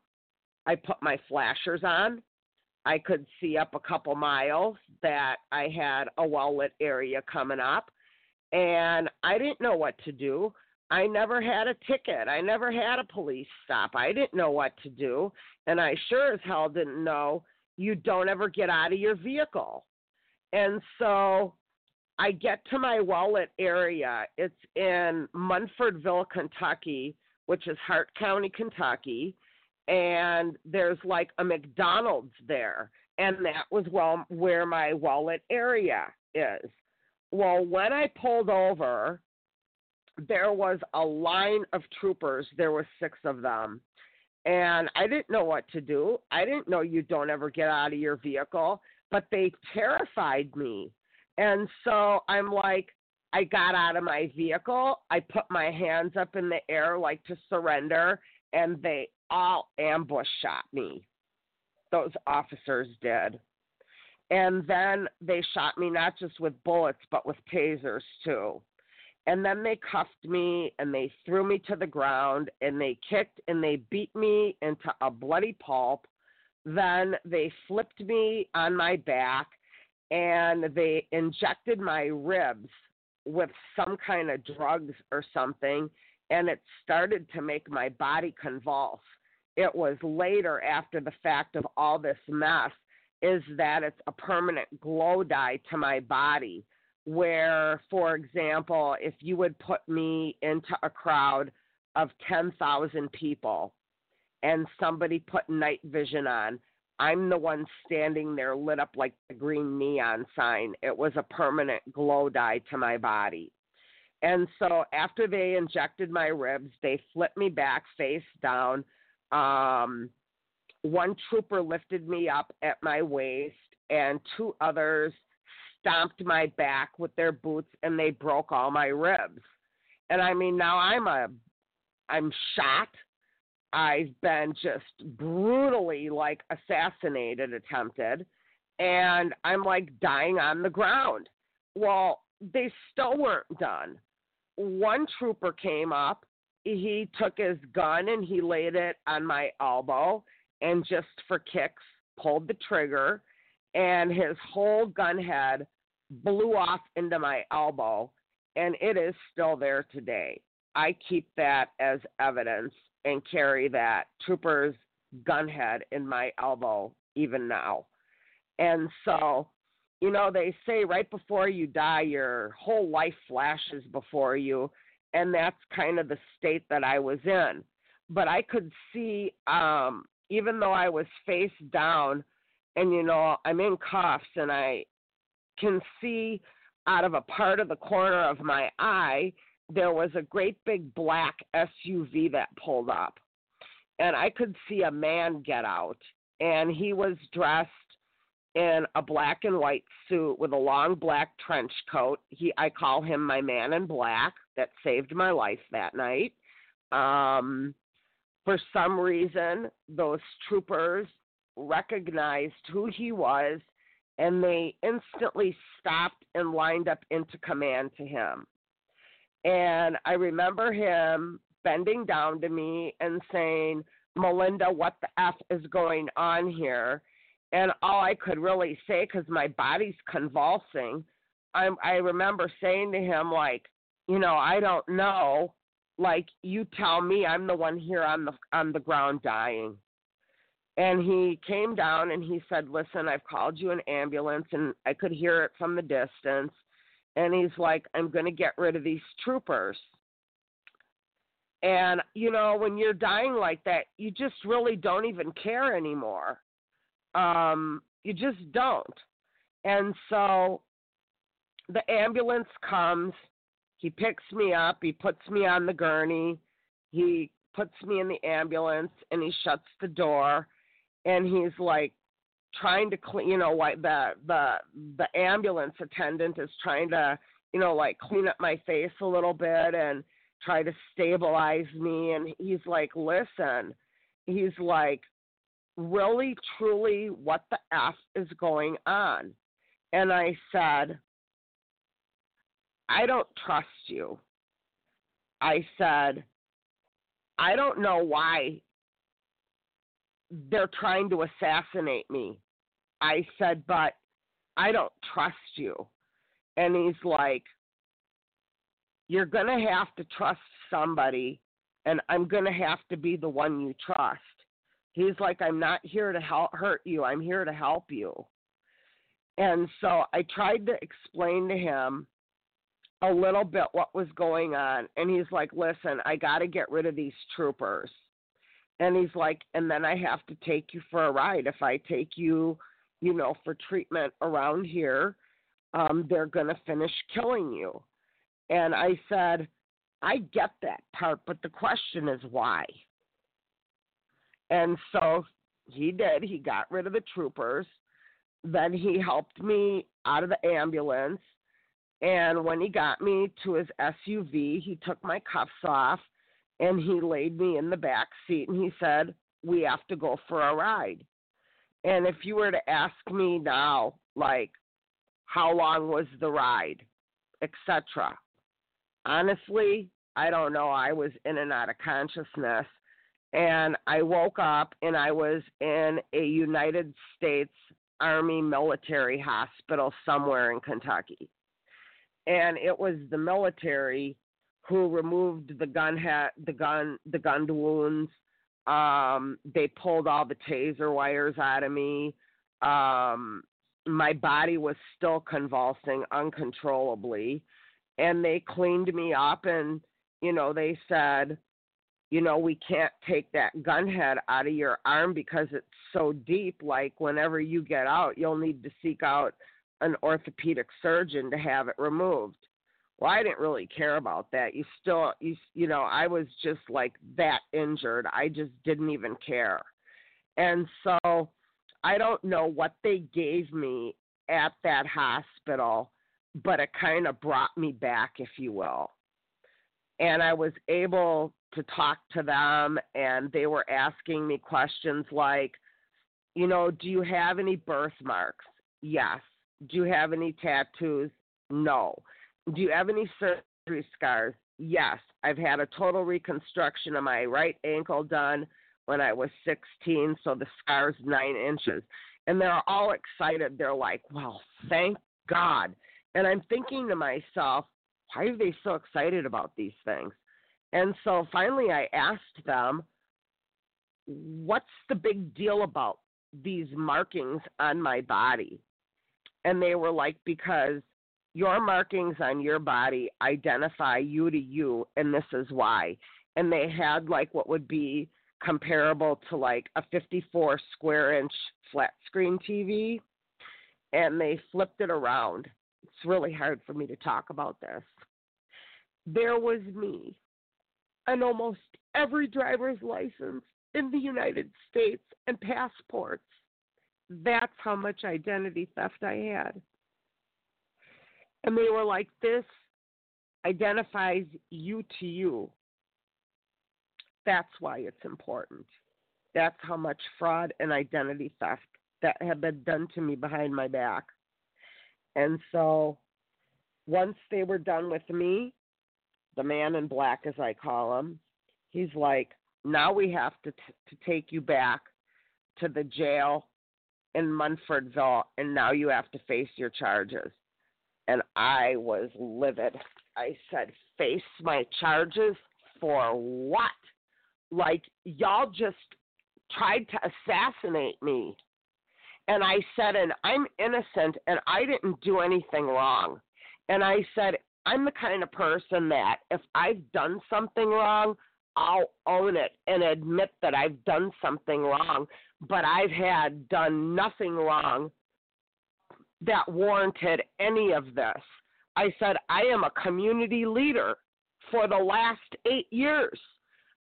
I put my flashers on. I could see up a couple miles that I had a well lit area coming up. And I didn't know what to do. I never had a ticket. I never had a police stop. I didn't know what to do. And I sure as hell didn't know you don't ever get out of your vehicle. And so I get to my wallet area. It's in Munfordville, Kentucky, which is Hart County, Kentucky. And there's like a McDonald's there. and that was well where my wallet area is. Well, when I pulled over, there was a line of troopers. There were six of them. And I didn't know what to do. I didn't know you don't ever get out of your vehicle, but they terrified me. And so I'm like, I got out of my vehicle. I put my hands up in the air like to surrender, and they all ambush shot me. Those officers did. And then they shot me not just with bullets, but with tasers too. And then they cuffed me and they threw me to the ground and they kicked and they beat me into a bloody pulp. Then they flipped me on my back and they injected my ribs with some kind of drugs or something and it started to make my body convulse. It was later after the fact of all this mess is that it's a permanent glow dye to my body. Where, for example, if you would put me into a crowd of 10,000 people and somebody put night vision on, I'm the one standing there lit up like the green neon sign. It was a permanent glow dye to my body. And so after they injected my ribs, they flipped me back face down. Um, one trooper lifted me up at my waist, and two others stomped my back with their boots, and they broke all my ribs. And I mean, now I'm a, I'm shot. I've been just brutally like assassinated, attempted, and I'm like dying on the ground. Well, they still weren't done. One trooper came up. He took his gun and he laid it on my elbow and just for kicks pulled the trigger and his whole gun head blew off into my elbow and it is still there today. I keep that as evidence and carry that trooper's gun head in my elbow even now. And so, you know, they say right before you die, your whole life flashes before you. And that's kind of the state that I was in. But I could see um, even though I was face down and you know I'm in cuffs and I can see out of a part of the corner of my eye there was a great big black SUV that pulled up and I could see a man get out and he was dressed in a black and white suit with a long black trench coat. He I call him my man in black that saved my life that night. Um for some reason, those troopers recognized who he was and they instantly stopped and lined up into command to him. And I remember him bending down to me and saying, Melinda, what the F is going on here? And all I could really say, because my body's convulsing, I, I remember saying to him, like, you know, I don't know like you tell me I'm the one here on the on the ground dying. And he came down and he said, "Listen, I've called you an ambulance and I could hear it from the distance." And he's like, "I'm going to get rid of these troopers." And you know, when you're dying like that, you just really don't even care anymore. Um, you just don't. And so the ambulance comes he picks me up, he puts me on the gurney, he puts me in the ambulance, and he shuts the door, and he's like trying to clean, you know, like the the the ambulance attendant is trying to, you know, like clean up my face a little bit and try to stabilize me, and he's like, listen, he's like, really, truly, what the f is going on? And I said, I don't trust you. I said, I don't know why they're trying to assassinate me. I said, but I don't trust you. And he's like, You're going to have to trust somebody, and I'm going to have to be the one you trust. He's like, I'm not here to help hurt you, I'm here to help you. And so I tried to explain to him a little bit what was going on and he's like listen i got to get rid of these troopers and he's like and then i have to take you for a ride if i take you you know, for treatment around here, um, they're going to finish killing you. And I said, I get that part, but the question is why? And so he did. He got rid of the troopers. Then he helped me out of the ambulance. And when he got me to his SUV, he took my cuffs off and he laid me in the back seat and he said, We have to go for a ride. And if you were to ask me now, like, how long was the ride, etc., honestly, I don't know. I was in and out of consciousness. And I woke up and I was in a United States Army military hospital somewhere in Kentucky. And it was the military who removed the gun hat the gun the gun wounds. Um, they pulled all the taser wires out of me. Um, my body was still convulsing uncontrollably. And they cleaned me up and you know, they said, you know, we can't take that gun head out of your arm because it's so deep. Like, whenever you get out, you'll need to seek out an orthopedic surgeon to have it removed. Well, I didn't really care about that. You still, you, you know, I was just like that injured. I just didn't even care. And so I don't know what they gave me at that hospital, but it kind of brought me back, if you will and I was able to talk to them, and they were asking me questions like, you know, do you have any birthmarks? Yes. Do you have any tattoos? No. Do you have any surgery scars? Yes. I've had a total reconstruction of my right ankle done when I was 16, so the scar's nine inches. And they're all excited. They're like, well, thank God. And I'm thinking to myself, why are they so excited about these things? And so finally I asked them, what's the big deal about these markings on my body? And they were like, because your markings on your body identify you to you, and this is why. And they had like what would be comparable to like a 54 square inch flat screen TV, and they flipped it around. It's really hard for me to talk about this there was me and almost every driver's license in the United States and passports. That's how much identity theft I had. And they were like, this identifies you to you. That's why it's important. That's how much fraud and identity theft that had been done to me behind my back. And so once they were done with me, the man in black, as I call him, he's like, now we have to t- to take you back to the jail in Munfordville, and now you have to face your charges. And I was livid. I said, face my charges for what? Like, y'all just tried to assassinate me. And I said, and I'm innocent and I didn't do anything wrong. And I said, I'm the kind of person that if I've done something wrong, I'll own it and admit that I've done something wrong, but I've had done nothing wrong that warranted any of this. I said, I am a community leader for the last eight years.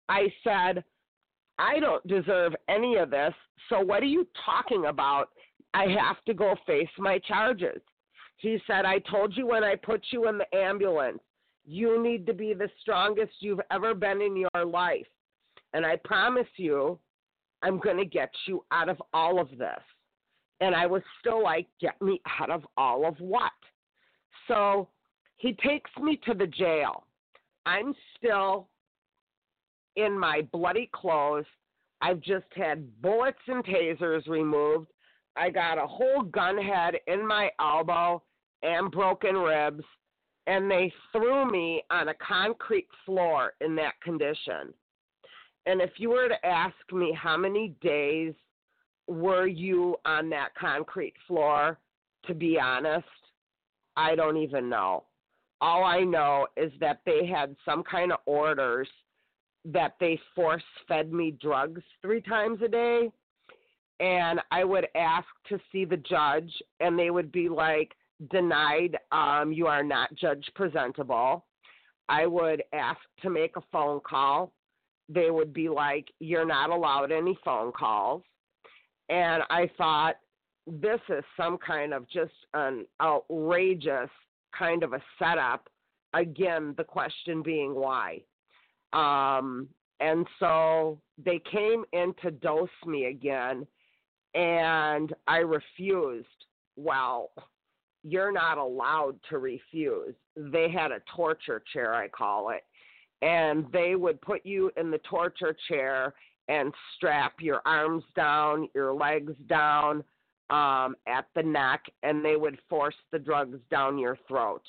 I said, I don't deserve any of this. So what are you talking about? I have to go face my charges. He said, I told you when I put you in the ambulance, you need to be the strongest you've ever been in your life. And I promise you, I'm going to get you out of all of this. And I was still like, get me out of all of what? So he takes me to the jail. I'm still in my bloody clothes. I've just had bullets and tasers removed. I got a whole gun head in my elbow and broken ribs, and they threw me on a concrete floor in that condition. And if you were to ask me how many days were you on that concrete floor, to be honest, I don't even know. All I know is that they had some kind of orders that they force fed me drugs three times a day. and I would ask to see the judge, and they would be like, denied, um, you are not judge presentable. I would ask to make a phone call. They would be like, you're not allowed any phone calls. And I thought, this is some kind of just an outrageous kind of a setup. Again, the question being why. Um, and so they came in to dose me again, and I refused. Well, you're not allowed to refuse. They had a torture chair, I call it, and they would put you in the torture chair and strap your arms down, your legs down um, at the neck, and they would force the drugs down your throat.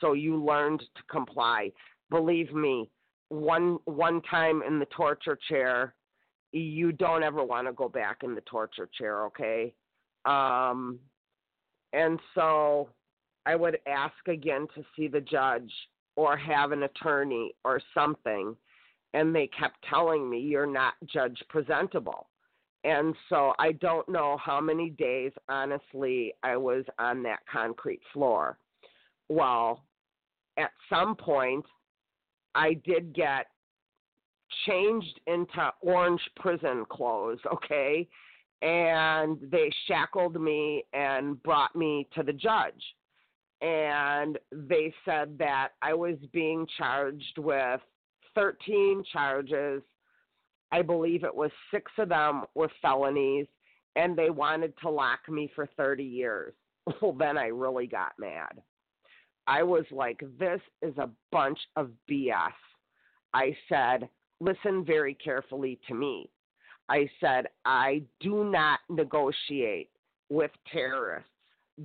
So you learned to comply. Believe me, one one time in the torture chair, you don't ever want to go back in the torture chair, okay? Um, and so I would ask again to see the judge or have an attorney or something. And they kept telling me, you're not judge presentable. And so I don't know how many days, honestly, I was on that concrete floor. Well, at some point, I did get changed into orange prison clothes, okay? And they shackled me and brought me to the judge. And they said that I was being charged with 13 charges. I believe it was six of them were felonies, and they wanted to lock me for 30 years. Well, then I really got mad. I was like, this is a bunch of BS. I said, listen very carefully to me. I said, I do not negotiate with terrorists,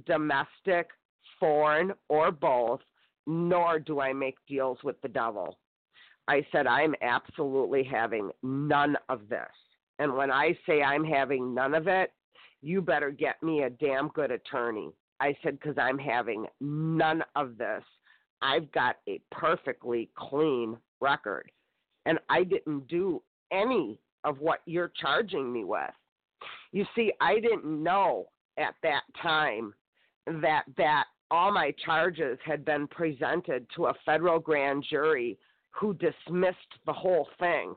domestic, foreign, or both, nor do I make deals with the devil. I said, I'm absolutely having none of this. And when I say I'm having none of it, you better get me a damn good attorney. I said, because I'm having none of this. I've got a perfectly clean record. And I didn't do any of what you're charging me with. You see, I didn't know at that time that that all my charges had been presented to a federal grand jury who dismissed the whole thing.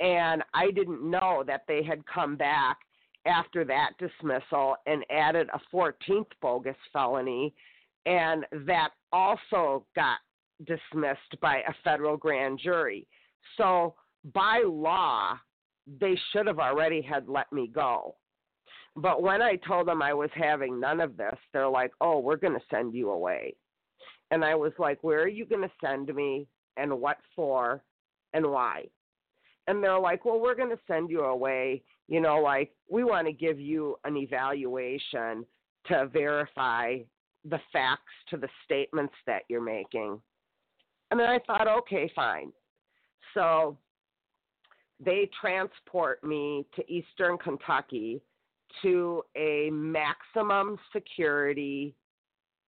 And I didn't know that they had come back after that dismissal and added a 14th bogus felony, and that also got dismissed by a federal grand jury. So by law, they should have already had let me go. But when I told them I was having none of this, they're like, "Oh, we're going to send you away." And I was like, "Where are you going to send me and what for and why?" And they're like, "Well, we're going to send you away you know, like we want to give you an evaluation to verify the facts to the statements that you're making. And then I thought, okay, fine. So they transport me to Eastern Kentucky to a maximum security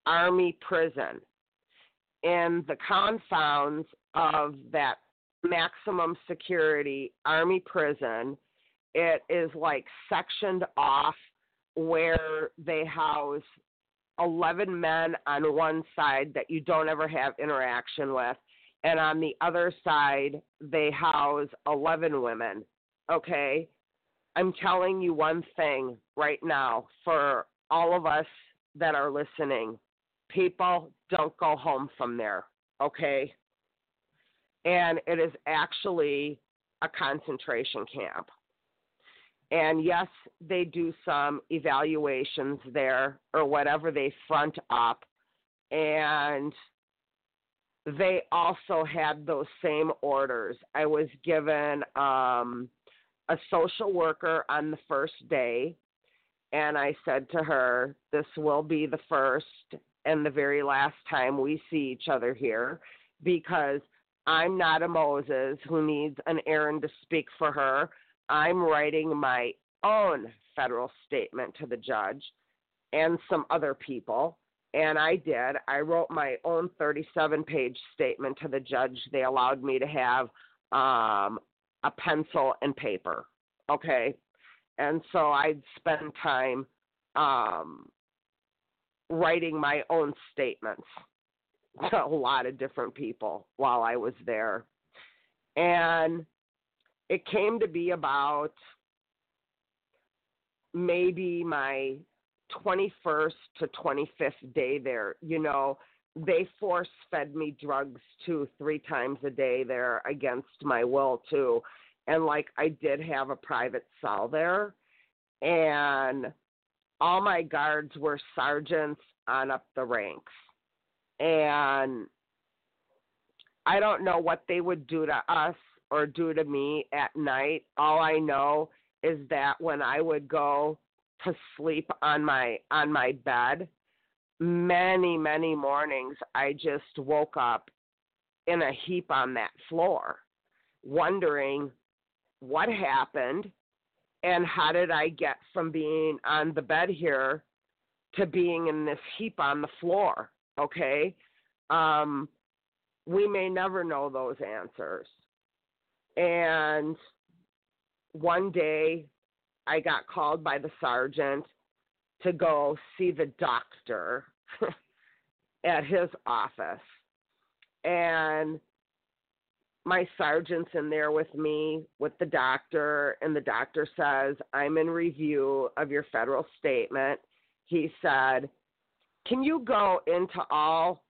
Army prison in the confounds of that maximum security Army prison it is like sectioned off where they house 11 men on one side that you don't ever have interaction with and on the other side they house 11 women okay? I'm telling you one thing right now for all of us that are listening. People don't go home from there okay and it is actually a concentration camp and yes, they do some evaluations there or whatever they front up. And they also had those same orders. I was given um, a social worker on the first day, and I said to her, This will be the first and the very last time we see each other here because I'm not a Moses who needs an Aaron to speak for her. I'm writing my own federal statement to the judge and some other people. And I did. I wrote my own 37 page statement to the judge. They allowed me to have um, a pencil and paper. Okay. and so I'd spend time um, writing my own statements to a lot of different people while I was there. And it came to be about maybe my 21st to 25th day there. You know, they force fed me drugs two, three times a day there against my will, too. And like, I did have a private cell there. And all my guards were sergeants on up the ranks. And I don't know what they would do to us or do to me at night. All I know is that when I would go to sleep on my on my bed, many many mornings I just woke up in a heap on that floor, wondering what happened and how did I get from being on the bed here to being in this heap on the floor? Okay. Um, we may never know those answers. And one day I got called by the sergeant to go see the doctor at his office. And my sergeant's in there with me with the doctor, and the doctor says, I'm in review of your federal statement. He said, Can you go into all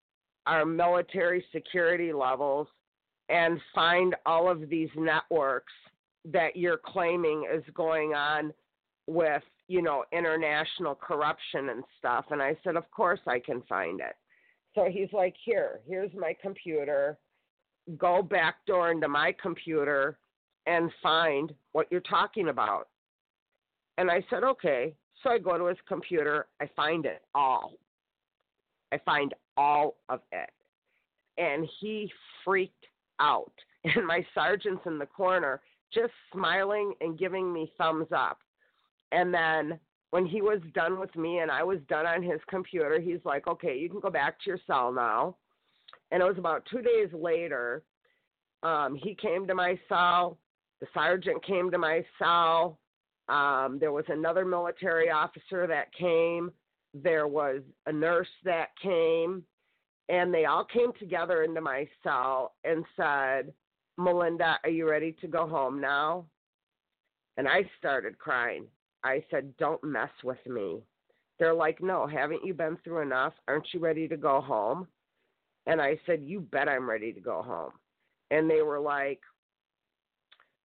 our military security levels and find all of these networks that you're claiming is going on with, you know, international corruption and stuff? And I said, Of course I can find it. So he's like, Here, here's my computer go backdoor into my computer and find what you're talking about. And I said, okay. So I go to his computer, I find it all. I find all of it. And he freaked out. And my sergeant's in the corner just smiling and giving me thumbs up. And then when he was done with me and I was done on his computer, he's like, okay, you can go back to your cell now. And it was about two days later, um, he came to my cell. The sergeant came to my cell. Um, there was another military officer that came. There was a nurse that came. And they all came together into my cell and said, Melinda, are you ready to go home now? And I started crying. I said, Don't mess with me. They're like, No, haven't you been through enough? Aren't you ready to go home? And I said, You bet I'm ready to go home. And they were like,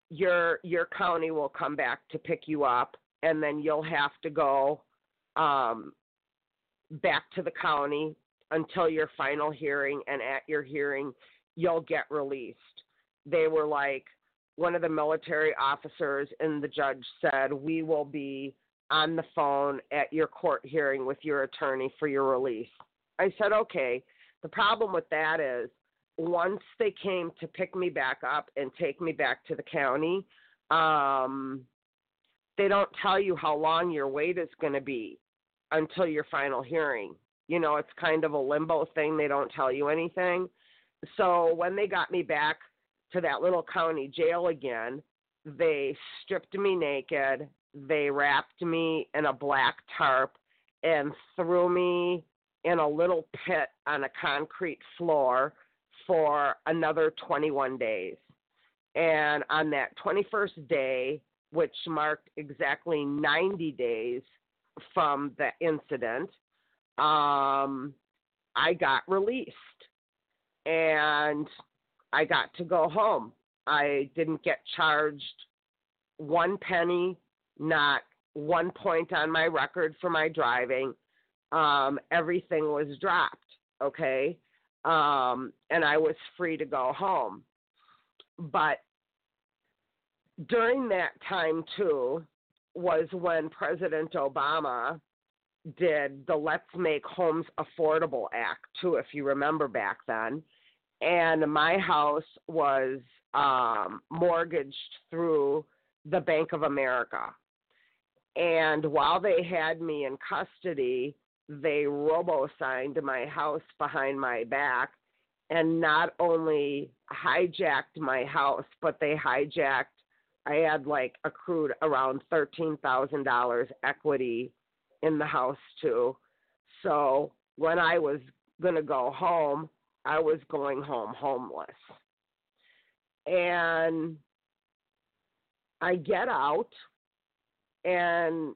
Your your county will come back to pick you up and then you'll have to go um back to the county until your final hearing and at your hearing you'll get released. They were like one of the military officers and the judge said, We will be on the phone at your court hearing with your attorney for your release. I said, Okay. The problem with that is once they came to pick me back up and take me back to the county, um, they don't tell you how long your wait is going to be until your final hearing. You know, it's kind of a limbo thing. They don't tell you anything. So when they got me back to that little county jail again, they stripped me naked. They wrapped me in a black tarp and threw me in a little pit on a concrete floor for another 21 days. And on that 21st day, which marked exactly 90 days from the incident, um, I got released and I got to go home. I didn't get charged one penny, not one point on my record for my driving um, everything was dropped, okay? Um, and I was free to go home. But during that time, too, was when President Obama did the Let's Make Homes Affordable Act, too, if you remember back then. And my house was um, mortgaged through the Bank of America. And while they had me in custody, they robo signed my house behind my back and not only hijacked my house, but they hijacked I had like accrued around thirteen thousand dollars equity in the house too. So when I was gonna go home, I was going home homeless. And I get out and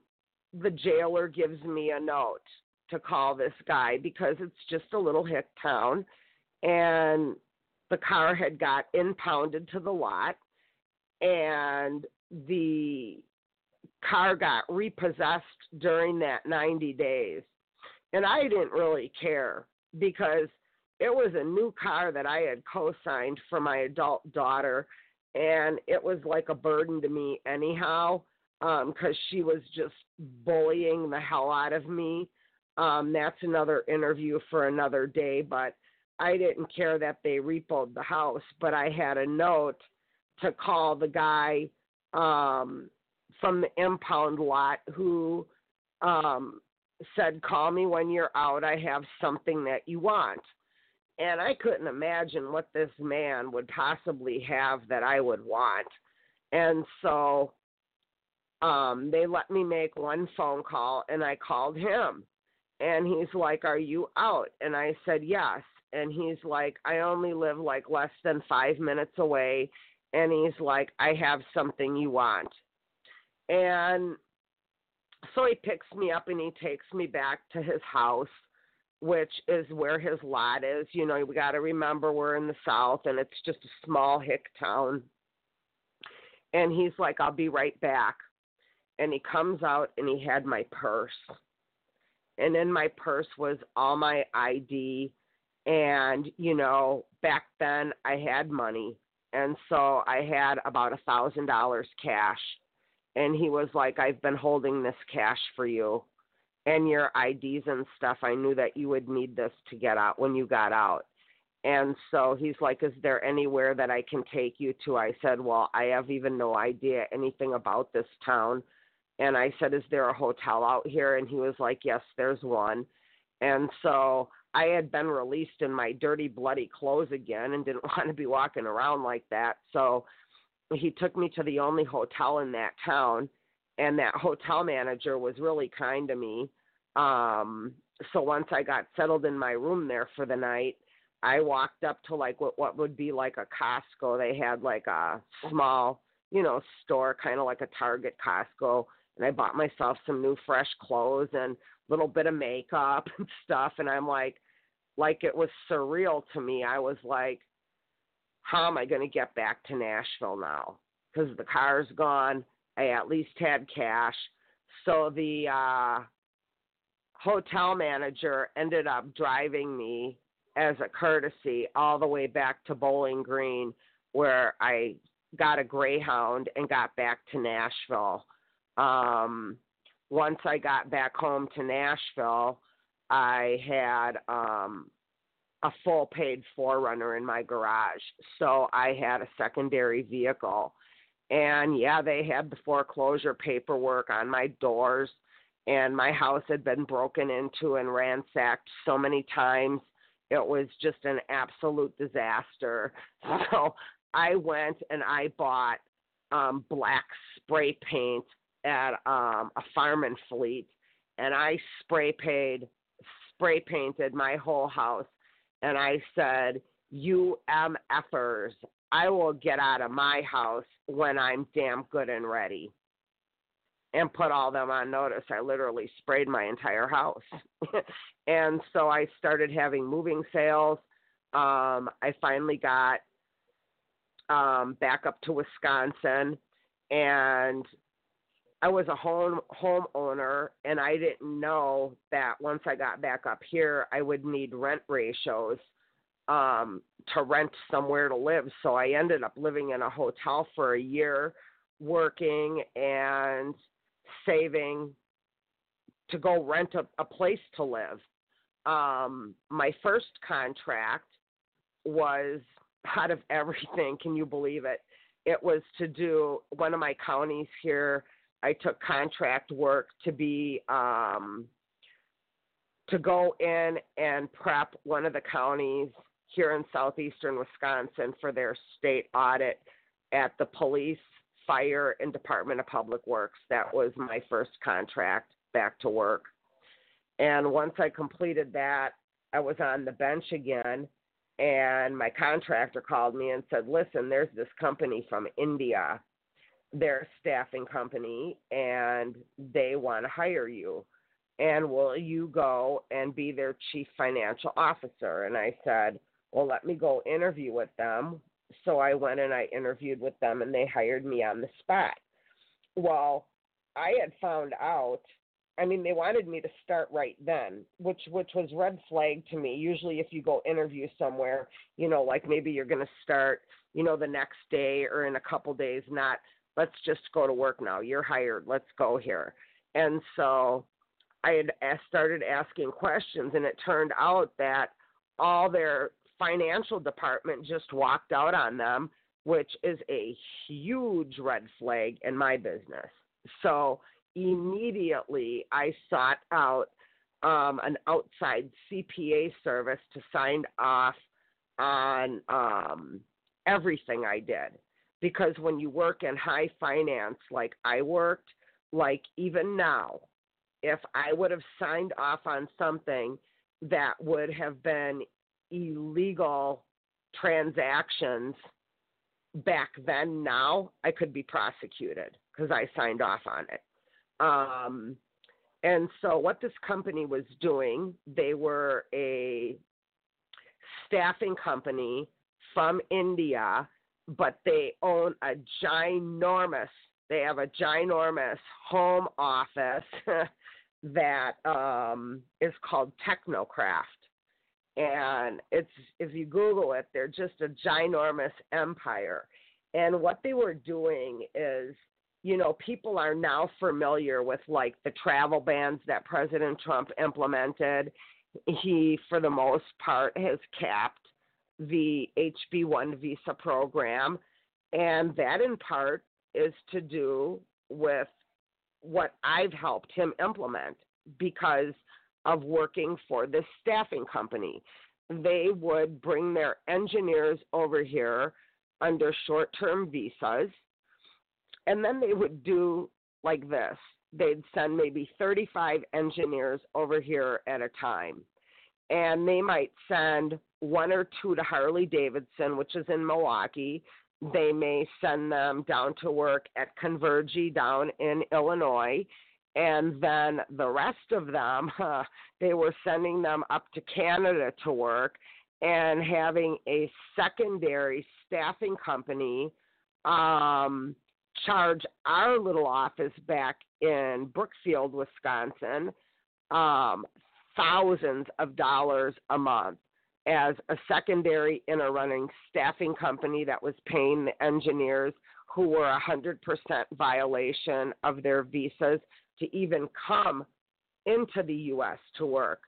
the jailer gives me a note to call this guy because it's just a little hick town and the car had got impounded to the lot and the car got repossessed during that 90 days. And I didn't really care because it was a new car that I had co signed for my adult daughter. And it was like a burden to me, anyhow, because um, she was just bullying the hell out of me. Um, that's another interview for another day, but I didn't care that they repoed the house. But I had a note to call the guy um, from the impound lot who um, said, Call me when you're out. I have something that you want. And I couldn't imagine what this man would possibly have that I would want. And so um, they let me make one phone call, and I called him. And he's like, Are you out? And I said, Yes. And he's like, I only live like less than five minutes away and he's like, I have something you want. And so he picks me up and he takes me back to his house, which is where his lot is. You know, we got to remember we're in the South and it's just a small hick town. And he's like, I'll be right back. And he comes out and he had my purse. And in my purse was all my ID. And, you know, back then I had money and so I had about a thousand dollars cash. And he was like, I've been holding this cash for you and your IDs and stuff. I knew that you would need this to get out when you got out. And so he's like, Is there anywhere that I can take you to? I said, Well, I have even no idea anything about this town. And I said, Is there a hotel out here? And he was like, Yes, there's one. And so I had been released in my dirty, bloody clothes again and didn't want to be walking around like that. So he took me to the only hotel in that town, and that hotel manager was really kind to me. Um, so once I got settled in my room there for the night, I walked up to like what what would be like a Costco. They had like a small, you know, store kind of like a Target Costco, and I bought myself some new fresh clothes and little bit of makeup and stuff and I'm like like it was surreal to me. I was like how am I going to get back to Nashville now? Cuz the car's gone. I at least had cash. So the uh hotel manager ended up driving me as a courtesy all the way back to Bowling Green where I got a Greyhound and got back to Nashville. Um once I got back home to Nashville, I had um, a full paid 4Runner in my garage. So I had a secondary vehicle. And yeah, they had the foreclosure paperwork on my doors, and my house had been broken into and ransacked so many times. It was just an absolute disaster. So I went and I bought um, black spray paint at um, a farm and fleet, and I spray paid, spray painted my whole house, and I said, "You MFers, I will get out of my house when I'm damn good and ready." And put all them on notice. I literally sprayed my entire house. and so I started having moving sales. Um, I finally got um, back up to Wisconsin and I was a home homeowner and I didn't know that once I got back up here I would need rent ratios um to rent somewhere to live. So I ended up living in a hotel for a year working and saving to go rent a, a place to live. Um my first contract was out of everything, can you believe it? It was to do one of my counties here I took contract work to be um, to go in and prep one of the counties here in southeastern Wisconsin for their state audit at the police fire and Department of Public Works. That was my first contract back to work. And once I completed that, I was on the bench again. And my contractor called me and said, Listen, there's this company from India. They're a staffing company and they want to hire you. And will you go and be their chief financial officer? And I said, Well, let me go interview with them. So I went and I interviewed with them and they hired me on the spot. Well, I had found out I mean, they wanted me to start right then, which which was red flag to me. Usually, if you go interview somewhere, you know, like maybe you're going to start, you know, the next day or in a couple days. Not let's just go to work now. You're hired. Let's go here. And so, I had started asking questions, and it turned out that all their financial department just walked out on them, which is a huge red flag in my business. So immediately I sought out um, an outside CPA service to sign off on um, everything I did. Because when you work in high finance like I worked, like even now, if I would have signed off on something that would have been illegal transactions back then, now I could be prosecuted because I signed off on it. Um, and so, what this company was doing, they were a staffing company from India, but they own a ginormous, they have a ginormous home office that um, is called Technocraft. And it's if you Google it, they're just a ginormous empire. And what they were doing is you know, people are now familiar with like the travel bans that President Trump implemented. He, for the most part, has capped the HB 1 visa program. And that, in part, is to do with what I've helped him implement because of working for this staffing company. They would bring their engineers over here under short term visas and then they would do like this they'd send maybe 35 engineers over here at a time. And they might send one or two to Harley Davidson, which is in Milwaukee. They may send them down to work at Convergy down in Illinois. And then the rest of them, they were sending them up to Canada to work and having a secondary staffing company um, charge our little office back in Brookfield, Wisconsin, um, thousands of dollars a month as a secondary in a running staffing company that was paying the engineers who were 100% violation of their visas to even come into the U.S. to work,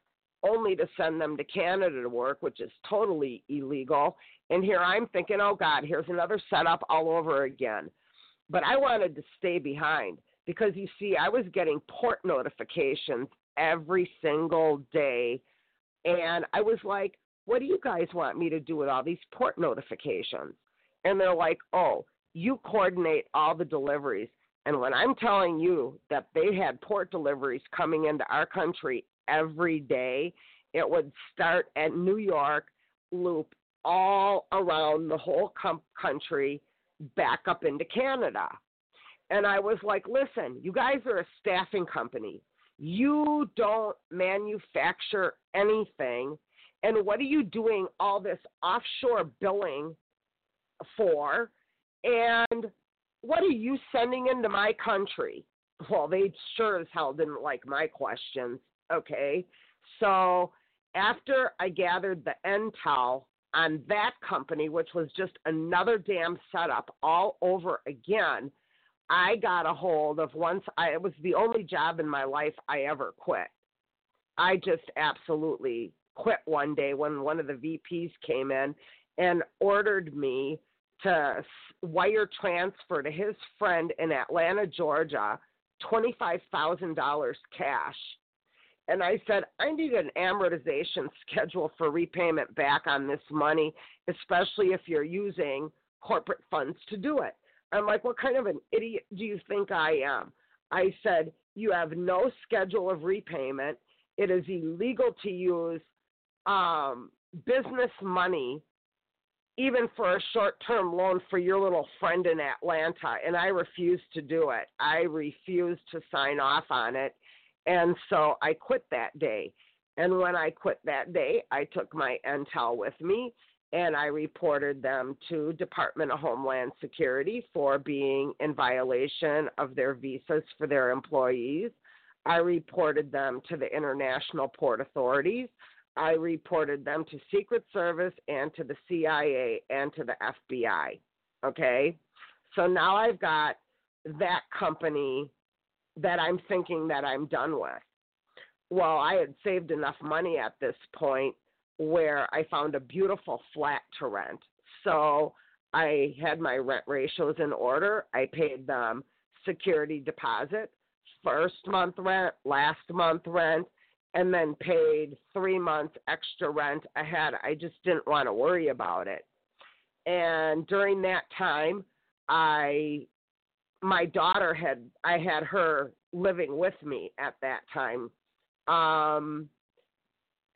only to send them to Canada to work, which is totally illegal. And here I'm thinking, oh God, here's another setup all over again. But I wanted to stay behind because you see, I was getting port notifications every single day. And I was like, what do you guys want me to do with all these port notifications? And they're like, oh, you coordinate all the deliveries. And when I'm telling you that they had port deliveries coming into our country every day, it would start at New York, loop all around the whole com- country, back up into Canada. And I was like, listen, you guys are a staffing company. You don't manufacture anything. And what are you doing all this offshore billing for? And what are you sending into my country? Well, they sure as hell didn't like my questions. Okay. So after I gathered the intel on that company, which was just another damn setup all over again, I got a hold of once I it was the only job in my life I ever quit. I just absolutely quit one day when one of the VPs came in and ordered me to wire transfer to his friend in Atlanta, Georgia, $25,000 cash and I said, I need an amortization schedule for repayment back on this money, especially if you're using corporate funds to do it. I'm like, what kind of an idiot do you think I am? I said, you have no schedule of repayment. It is illegal to use um, business money, even for a short term loan for your little friend in Atlanta. And I refused to do it. I refused to sign off on it. And so I quit that day. And when I quit that day, I took my Intel with me and I reported them to Department of Homeland Security for being in violation of their visas for their employees. I reported them to the International Port Authorities. I reported them to Secret Service and to the CIA and to the FBI. Okay? So now I've got that company that I'm thinking that I'm done with. Well, I had saved enough money at this point where I found a beautiful flat to rent. So I had my rent ratios in order. I paid them security deposit, first month rent, last month rent, and then paid three months extra rent ahead. I just didn't want to worry about it. And during that time, I my daughter had I had her living with me at that time. Um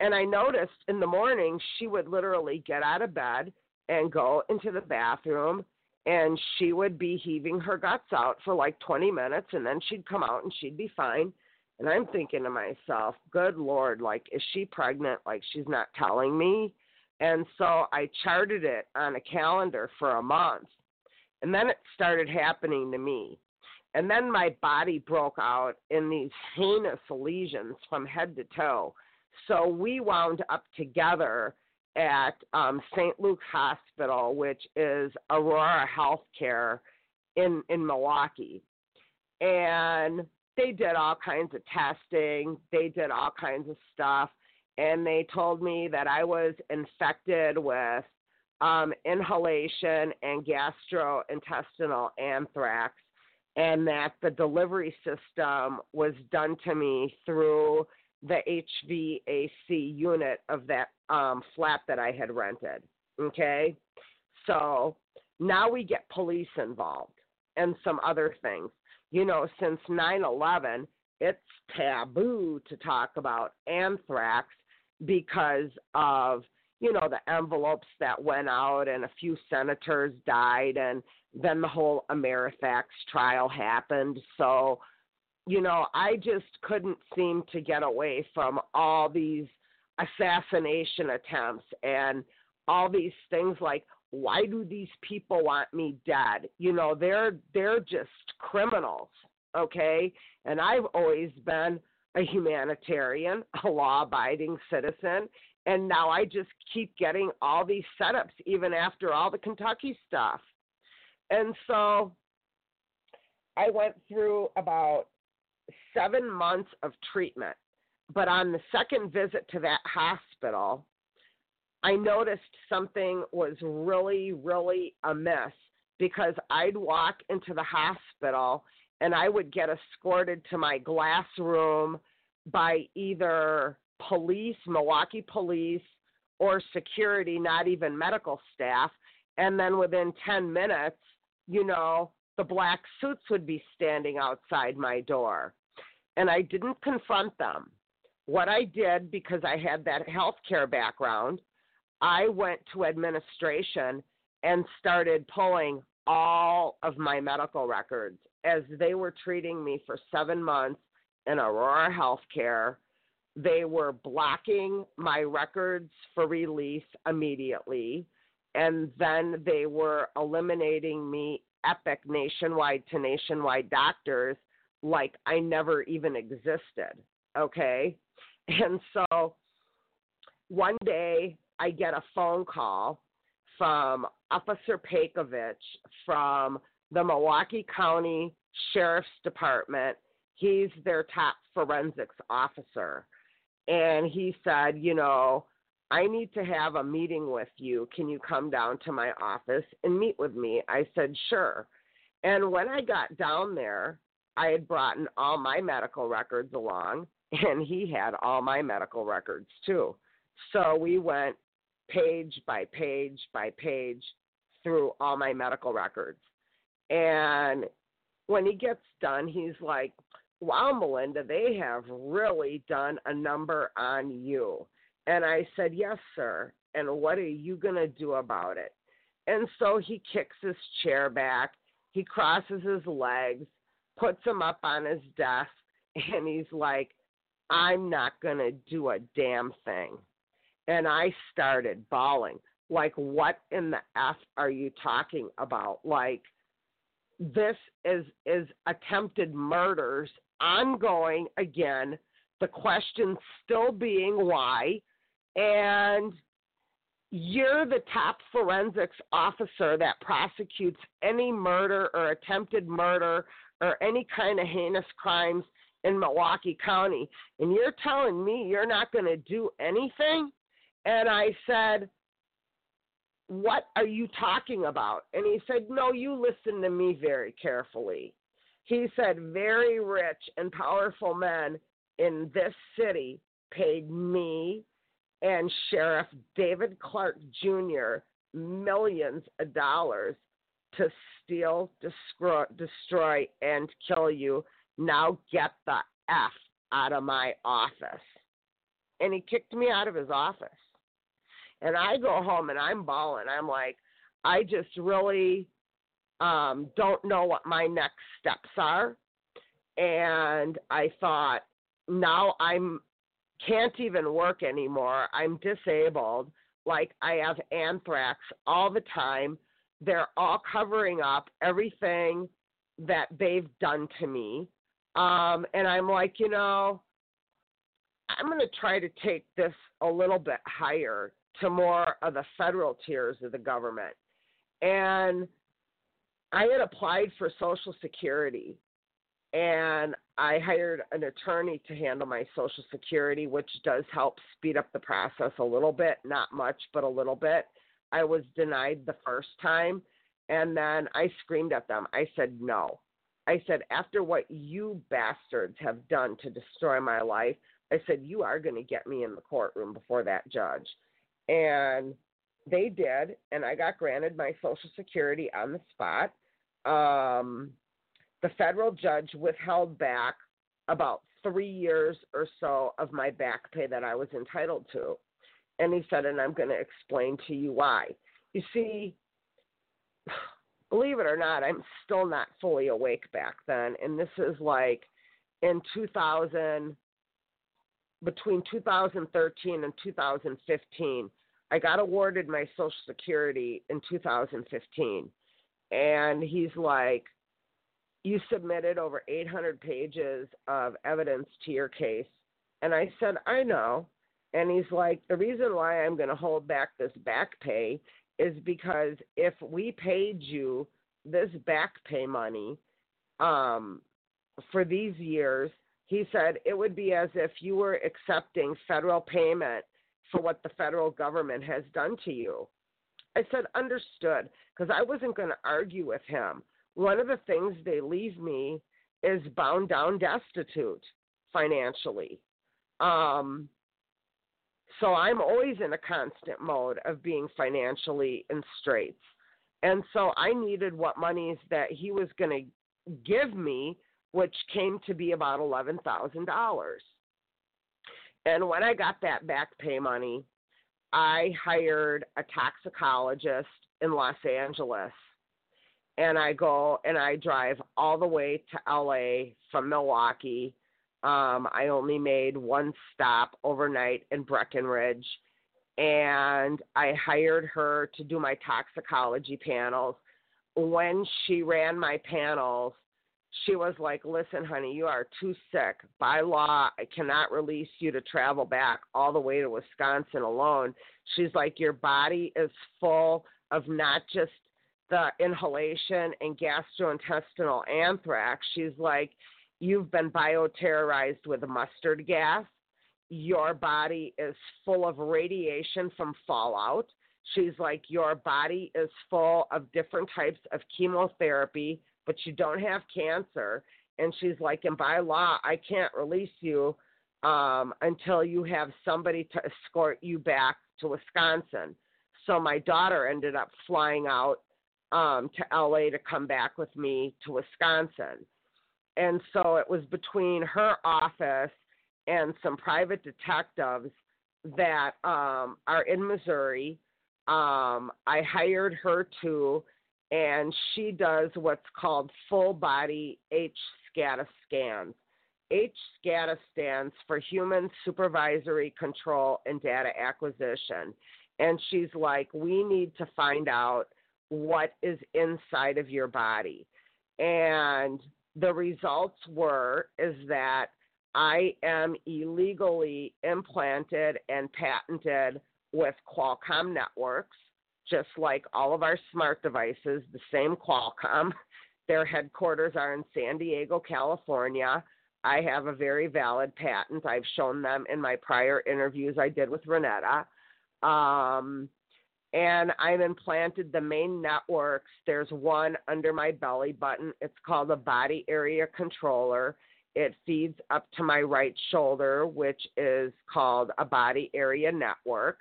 and I noticed in the morning she would literally get out of bed and go into the bathroom and she would be heaving her guts out for like 20 minutes and then she'd come out and she'd be fine. And I'm thinking to myself, good Lord, like, is she pregnant? Like, she's not telling me. And so I charted it on a calendar for a month. And then it started happening to me. And then my body broke out in these heinous lesions from head to toe. So we wound up together at um, St. Luke's Hospital, which is Aurora Healthcare in in Milwaukee, and they did all kinds of testing. They did all kinds of stuff, and they told me that I was infected with um, inhalation and gastrointestinal anthrax, and that the delivery system was done to me through the HVAC unit of that um, flat that I had rented. Okay, so now we get police involved and some other things. You know, since 9 11, it's taboo to talk about anthrax because of you know the envelopes that went out and a few senators died and then the whole Amerithrax trial happened. So you know, I just couldn't seem to get away from all these assassination attempts and all these things like why do these people want me dead? You know, they're they're just criminals, okay? And I've always been a humanitarian, a law-abiding citizen, and now I just keep getting all these setups even after all the Kentucky stuff. And so I went through about seven months of treatment. But on the second visit to that hospital, I noticed something was really, really amiss because I'd walk into the hospital and I would get escorted to my glass room by either police, Milwaukee police, or security, not even medical staff. And then within 10 minutes, you know, the black suits would be standing outside my door and I didn't confront them. What I did, because I had that healthcare background, I went to administration and started pulling all of my medical records as they were treating me for seven months in Aurora Healthcare. They were blocking my records for release immediately, and then they were eliminating me epic nationwide to nationwide doctors like I never even existed. Okay. And so one day I get a phone call from Officer Pakovich from the Milwaukee County Sheriff's Department. He's their top forensics officer. And he said, You know, I need to have a meeting with you. Can you come down to my office and meet with me? I said, Sure. And when I got down there, I had brought in all my medical records along, and he had all my medical records too. So we went page by page by page through all my medical records. And when he gets done, he's like, Wow, Melinda, they have really done a number on you. And I said, Yes, sir. And what are you going to do about it? And so he kicks his chair back, he crosses his legs, puts them up on his desk, and he's like, I'm not going to do a damn thing. And I started bawling. Like, what in the F are you talking about? Like, this is is attempted murders ongoing again the question still being why and you're the top forensics officer that prosecutes any murder or attempted murder or any kind of heinous crimes in Milwaukee County and you're telling me you're not going to do anything and I said what are you talking about? And he said, No, you listen to me very carefully. He said, Very rich and powerful men in this city paid me and Sheriff David Clarke Jr. millions of dollars to steal, destroy, and kill you. Now get the F out of my office. And he kicked me out of his office. And I go home and I'm bawling. I'm like, I just really um, don't know what my next steps are. And I thought, now I'm can't even work anymore. I'm disabled. Like I have anthrax all the time. They're all covering up everything that they've done to me. Um, and I'm like, you know, I'm going to try to take this a little bit higher to more of the federal tiers of the government. And I had applied for Social Security and I hired an attorney to handle my Social Security, which does help speed up the process a little bit, not much, but a little bit. I was denied the first time, and then I screamed at them. I said, No. I said, After what you bastards have done to destroy my life, I said, You are going to get me in the courtroom before that judge. And they did, and I got granted my Social Security on the spot. Um, the federal judge withheld back about three years or so of my back pay that I was entitled to. And he said, and I'm going to explain to you why. You see, believe it or not, I'm still not fully awake back then. And this is like in 2000, between 2013 and 2015, I got awarded my Social Security in 2015. And he's like, You submitted over 800 pages of evidence to your case. And I said, I know. And he's like, The reason why I'm going to hold back this back pay is because if we paid you this back pay money um, for these years, he said it would be as if you were accepting federal payment for what the federal government has done to you. I said, understood, because I wasn't going to argue with him. One of the things they leave me is bound down destitute financially. Um, so I'm always in a constant mode of being financially in straits. And so I needed what monies that he was going to give me which came to be about $11,000. And when I got that back pay money, I hired a toxicologist in Los Angeles. And I go and I drive all the way to LA from Milwaukee. Um, I only made one stop overnight in Breckenridge. And I hired her to do my toxicology panels. When she ran my panels, she was like, Listen, honey, you are too sick. By law, I cannot release you to travel back all the way to Wisconsin alone. She's like, Your body is full of not just the inhalation and gastrointestinal anthrax. She's like, You've been bioterrorized with mustard gas. Your body is full of radiation from fallout. She's like, Your body is full of different types of chemotherapy but you don't have cancer. And she's like, and by law, I can't release you um, until you have somebody to escort you back to Wisconsin. So my daughter ended up flying out um, to LA to come back with me to Wisconsin. And so it was between her office and some private detectives that um, are in Missouri. Um, I hired her to, and she does what's called full body H SCADA scans. H SCADA stands for Human Supervisory Control and Data Acquisition. And she's like, we need to find out what is inside of your body. And the results were is that I am illegally implanted and patented with Qualcomm networks, just like all of our smart devices, the same Qualcomm. Their headquarters are in San Diego, California. I have a very valid patent. I've shown them in my prior interviews I did with Renetta. Um, and I've implanted the main networks. There's one under my belly button. It's called a body area controller. It feeds up to my right shoulder, which is called a body area network.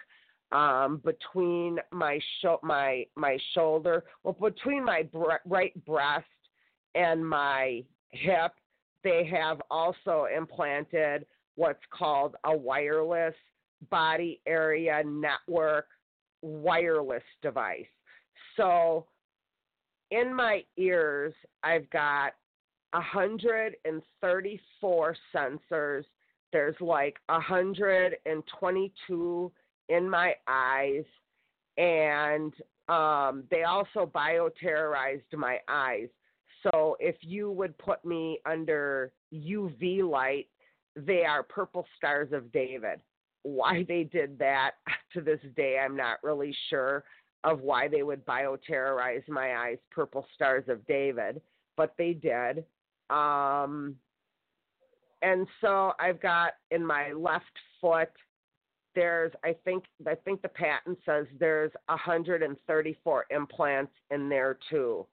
Um, between my sho- my my shoulder, well, between my right breast and my hip, they have also implanted what's called a wireless body area network wireless device. So in my ears, I've got 134 sensors. There's like 122 in my eyes, and um, they also bioterrorized my eyes. So if you would put me under UV light, they are purple stars of David why they did that to this day, I'm not really sure of why they would bioterrorize my eyes, purple stars of David, but they did. Um, and so I've got in my left foot, there's I think I think the patent says there's 134 implants in there too,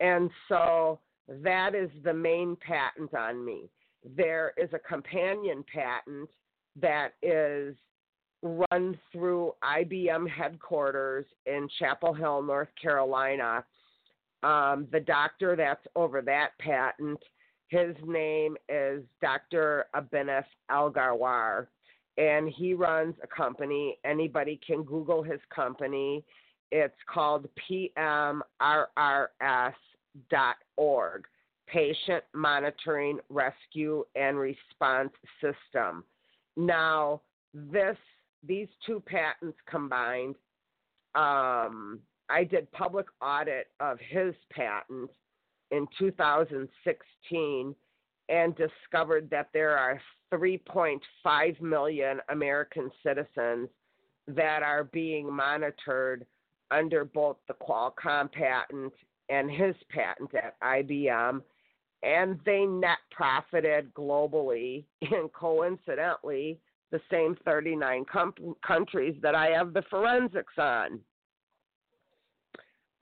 and so that is the main patent on me. There is a companion patent that is run through IBM headquarters in Chapel Hill, North Carolina. Um, the doctor that's over that patent, his name is Dr. Abinaf Algarwar, and he runs a company. Anybody can Google his company. It's called PMRRS.org, Patient Monitoring, Rescue, and Response System. Now, this these two patents combined, um, I did public audit of his patent in 2016 and discovered that there are 3.5 million American citizens that are being monitored under both the Qualcomm patent and his patent at IBM and they net profited globally and coincidentally the same 39 com- countries that I have the forensics on.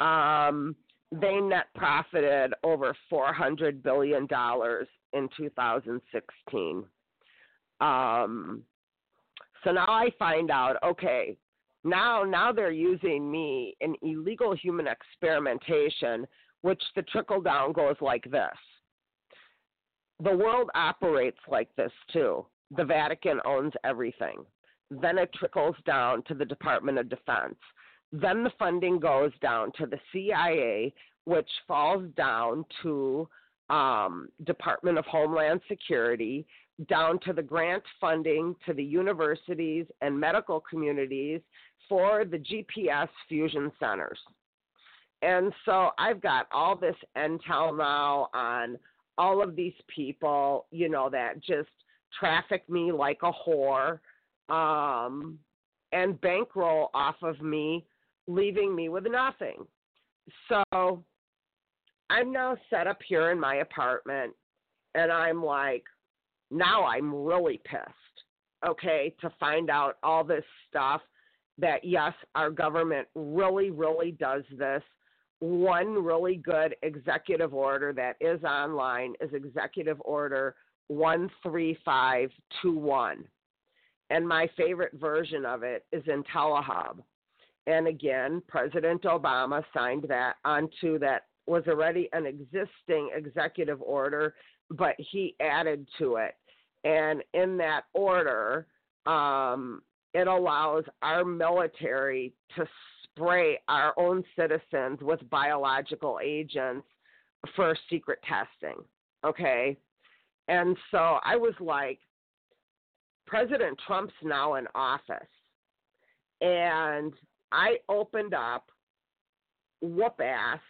Um, they net profited over 400 billion dollars in 2016. Um, so now I find out, okay, now now they're using me in illegal human experimentation, which the trickle down goes like this the world operates like this too. The Vatican owns everything. Then it trickles down to the Department of Defense. Then the funding goes down to the CIA, which falls down to um, Department of Homeland Security, down to the grant funding to the universities and medical communities for the GPS fusion centers. And so I've got all this intel now on all of these people, you know, that just traffic me like a whore um, and bankroll off of me, leaving me with nothing. So I'm now set up here in my apartment, and I'm like, now I'm really pissed, okay, to find out all this stuff that, yes, our government really, really does this one really good executive order that is online is Executive Order 13521. And my favorite version of it is in Telehub. And again, President Obama signed that onto that was already an existing executive order, but he added to it. And in that order, um, it allows our military to spray our own citizens with biological agents for secret testing. Okay. And so I was like, President Trump's now in office. And I opened up whoop ass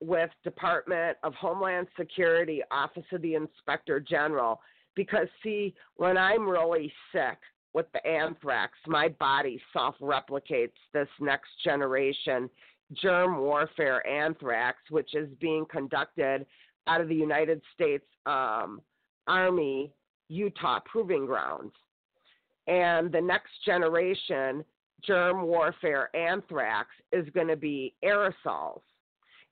with Department of Homeland Security, Office of the Inspector General, because see, when I'm really sick with the anthrax, my body self replicates this next generation germ warfare anthrax, which is being conducted out of the United States um, Army Utah Proving Grounds. And the next generation germ warfare anthrax is going to be aerosols.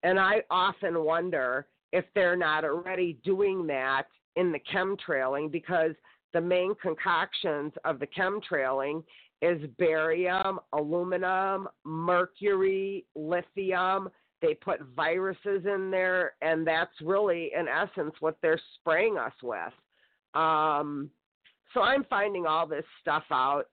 And I often wonder if they're not already doing that in the chemtrailing because the main concoctions of the chemtrailing is barium, aluminum, mercury, lithium. They put viruses in there, and that's really, in essence, what they're spraying us with. Um, so I'm finding all this stuff out,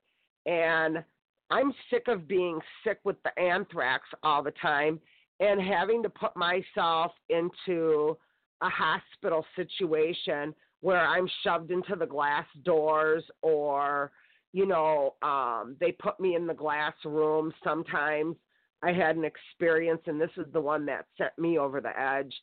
and I'm sick of being sick with the anthrax all the time and having to put myself into a hospital situation where I'm shoved into the glass doors or you know um they put me in the glass room sometimes. I had an experience and this is the one that sent me over the edge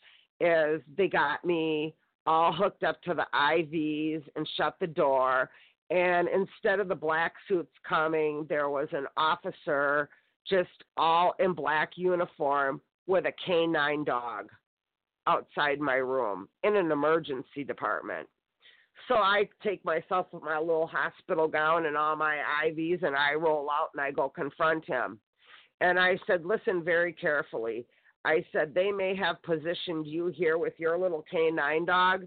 is they got me all hooked up to the IVs and shut the door. And instead of the black suits coming there was an officer just all in black uniform with a canine dog outside my room in an emergency department. So I take myself with my little hospital gown and all my IVs and I roll out and I go confront him. And I said, Listen very carefully. I said, They may have positioned you here with your little canine dog.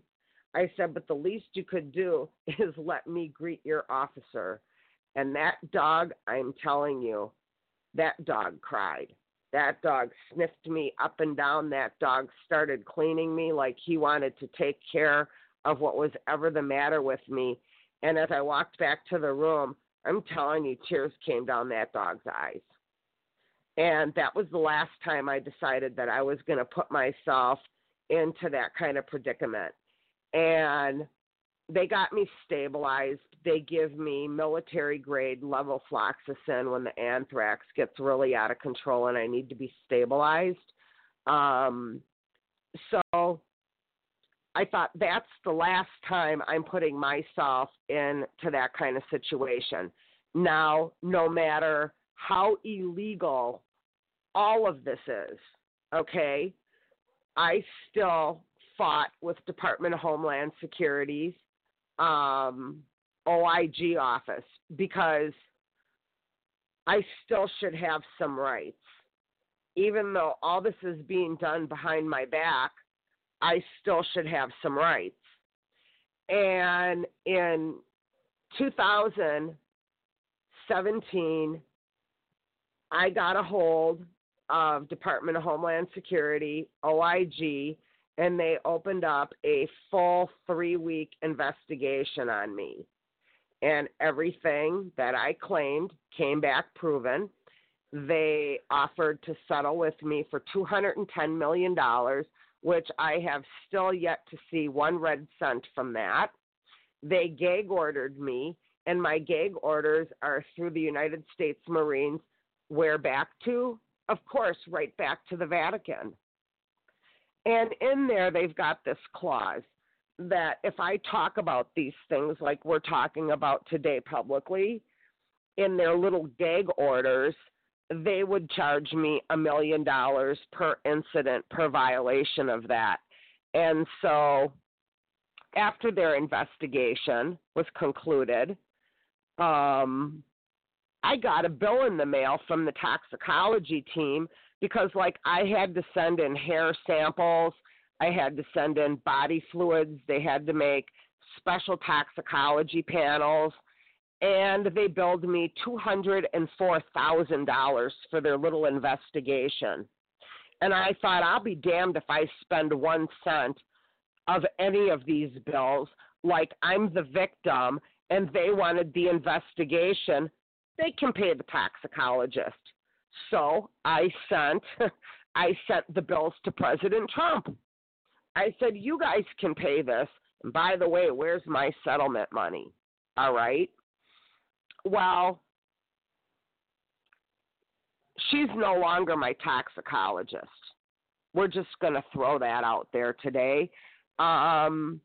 I said, But the least you could do is let me greet your officer. And that dog, I'm telling you, that dog cried. That dog sniffed me up and down. That dog started cleaning me like he wanted to take care of what was ever the matter with me. And as I walked back to the room, I'm telling you, tears came down that dog's eyes. And that was the last time I decided that I was going to put myself into that kind of predicament. And they got me stabilized. They give me military grade levofloxacin when the anthrax gets really out of control and I need to be stabilized. Um, so I thought that's the last time I'm putting myself into that kind of situation. Now, no matter how illegal all of this is, okay, I still fought with Department of Homeland Securities um, OIG office because I still should have some rights. Even though all this is being done behind my back, I still should have some rights. And in 2017, I got a hold of Department of Homeland Security, OIG, and they opened up a full three week investigation on me. And everything that I claimed came back proven. They offered to settle with me for $210 million, which I have still yet to see one red cent from that. They gag ordered me, and my gag orders are through the United States Marines. Where back to? Of course, right back to the Vatican. And in there, they've got this clause that if I talk about these things like we're talking about today publicly, in their little gag orders, they would charge me a million dollars per incident per violation of that. And so after their investigation was concluded, um, I got a bill in the mail from the toxicology team because like I had to send in hair samples, I had to send in body fluids, they had to make special toxicology panels and they billed me $204,000 for their little investigation. And I thought, I'll be damned if I spend one cent of any of these bills like I'm the victim and they wanted the investigation. They can pay the toxicologist. So I sent I sent the bills to President Trump. I said, You guys can pay this. And by the way, where's my settlement money? All right. Well, she's no longer my toxicologist. We're just going to throw that out there today. Um,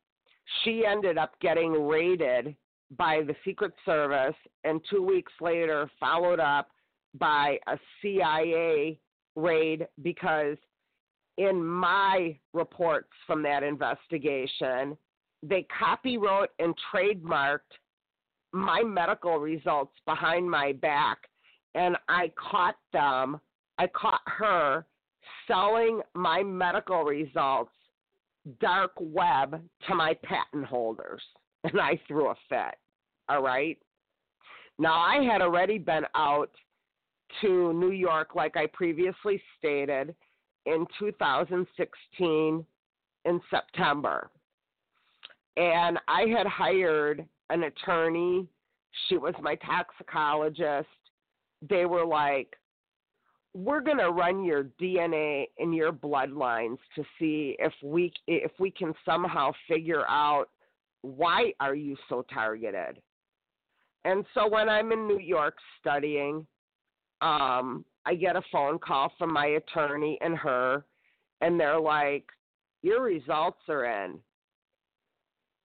she ended up getting raided by the Secret Service, and two weeks later, followed up by a CIA raid because in my reports from that investigation, they copywrote and trademarked my medical results behind my back and I caught them, I caught her selling my medical results dark web to my patent holders and I threw a fit. All right. Now I had already been out to New York like I previously stated in 2016 in September. And I had hired an attorney. She was my toxicologist. They were like, we're going to run your DNA and your bloodlines to see if we if we can somehow figure out why are you so targeted. And so when I'm in New York studying, um, I get a phone call from my attorney and her, and they're like, "Your results are in."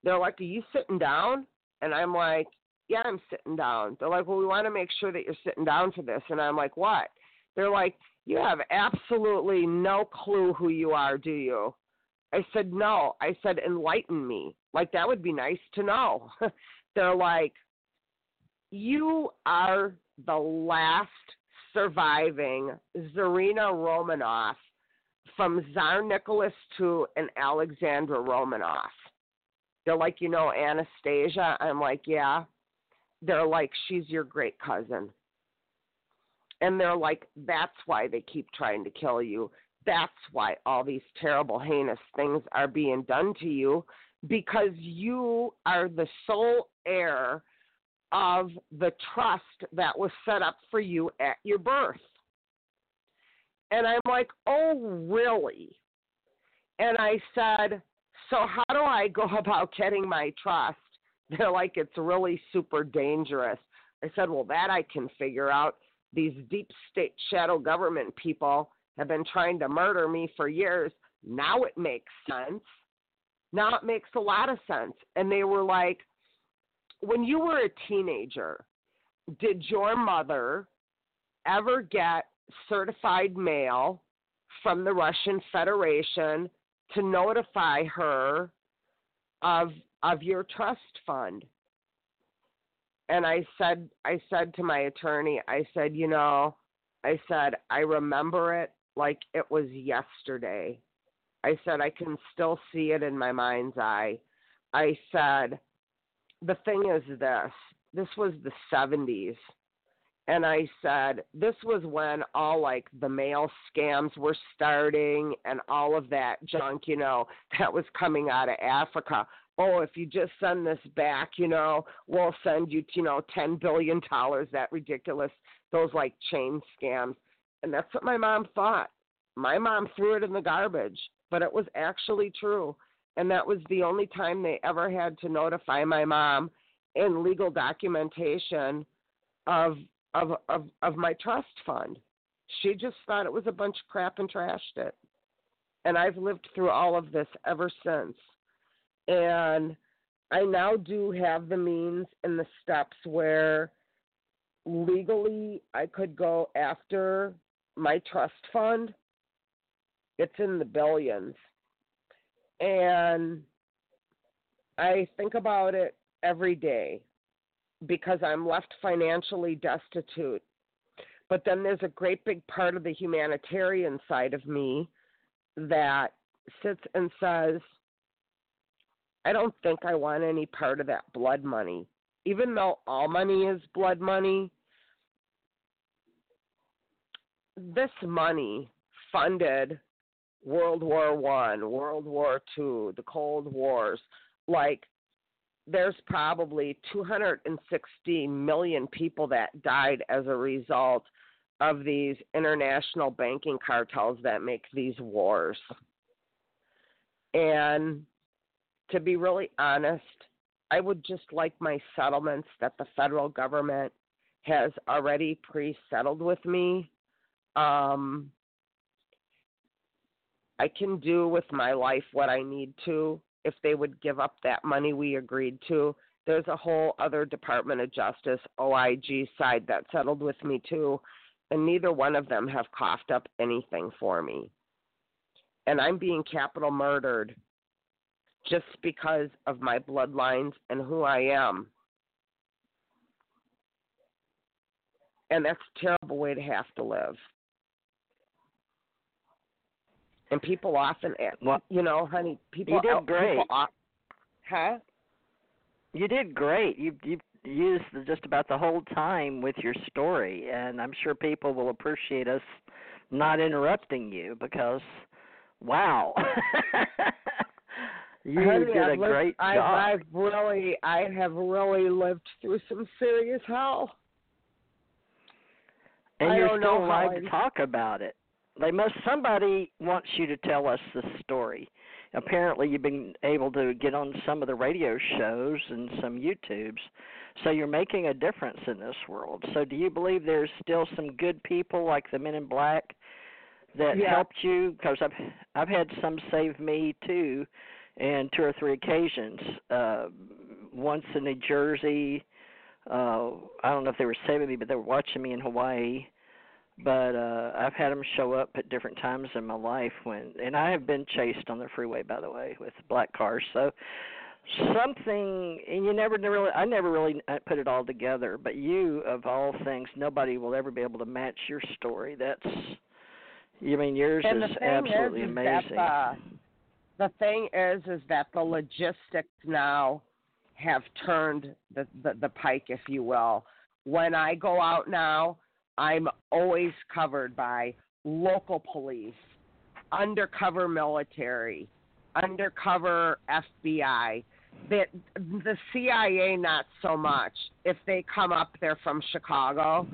They're like, "Are you sitting down?" And I'm like, yeah, I'm sitting down. They're like, well, we want to make sure that you're sitting down for this. And I'm like, what? They're like, you have absolutely no clue who you are, do you? I said, no. I said, enlighten me. Like, that would be nice to know. They're like, you are the last surviving Tsarina Romanov from Tsar Nicholas II and Alexandra Romanov. They're like, you know, Anastasia. I'm like, yeah. They're like, she's your great cousin. And they're like, that's why they keep trying to kill you. That's why all these terrible, heinous things are being done to you because you are the sole heir of the trust that was set up for you at your birth. And I'm like, oh, really? And I said, so, how do I go about getting my trust? They're like, it's really super dangerous. I said, well, that I can figure out. These deep state shadow government people have been trying to murder me for years. Now it makes sense. Now it makes a lot of sense. And they were like, when you were a teenager, did your mother ever get certified mail from the Russian Federation to notify her of of your trust fund? And i said i said to my attorney i said you know i said i remember it like it was yesterday. I said i can still see it in my mind's eye. I said the thing is this this was the 70s and I said, this was when all like the mail scams were starting and all of that junk, you know, that was coming out of Africa. Oh, if you just send this back, you know, we'll send you, you know, $10 billion, that ridiculous, those like chain scams. And that's what my mom thought. My mom threw it in the garbage, but it was actually true. And that was the only time they ever had to notify my mom in legal documentation of of of of my trust fund. She just thought it was a bunch of crap and trashed it. And I've lived through all of this ever since. And I now do have the means and the steps where legally I could go after my trust fund. It's in the billions. And I think about it every day because I'm left financially destitute. But then there's a great big part of the humanitarian side of me that sits and says, I don't think I want any part of that blood money. even though all money is blood money, this money funded World War One, World War Two, the Cold Wars. Like, there's probably 260 million people that died as a result of these international banking cartels that make these wars. And to be really honest, I would just like my settlements that the federal government has already pre settled with me. Um, I can do with my life what I need to if they would give up that money we agreed to. There's a whole other Department of Justice, OIG side that settled with me too, and neither one of them have coughed up anything for me. And I'm being capital murdered just because of my bloodlines and who I am. And that's a terrible way to have to live. And people often, eh, well, you know, honey, people. You did great. People, huh? You did great. You you used just about the whole time with your story, and I'm sure people will appreciate us not interrupting you because, wow. you honey, did a great job. I've really, I have really lived through some serious hell. and I you're don't still alive to talk about it. They must somebody wants you to tell us the story. Apparently, you've been able to get on some of the radio shows and some YouTubes, so you're making a difference in this world. So, do you believe there's still some good people like the Men in Black that Yeah. helped you? Because I've I've had some save me too, and two or three occasions. Uh, once in New Jersey. Uh, I don't know if they were saving me, but they were watching me in Hawaii but uh I've had them show up at different times in my life when and I have been chased on the freeway by the way with black cars so something and you never really I never really uh, put it all together but you of all things nobody will ever be able to match your story that's you mean yours And is absolutely is, is amazing That the, the thing is, is that the logistics now have turned the, the the pike, if you will. When I go out now, I'm always covered by local police, undercover military, undercover FBI. That the CIA not so much. If they come up, they're from Chicago,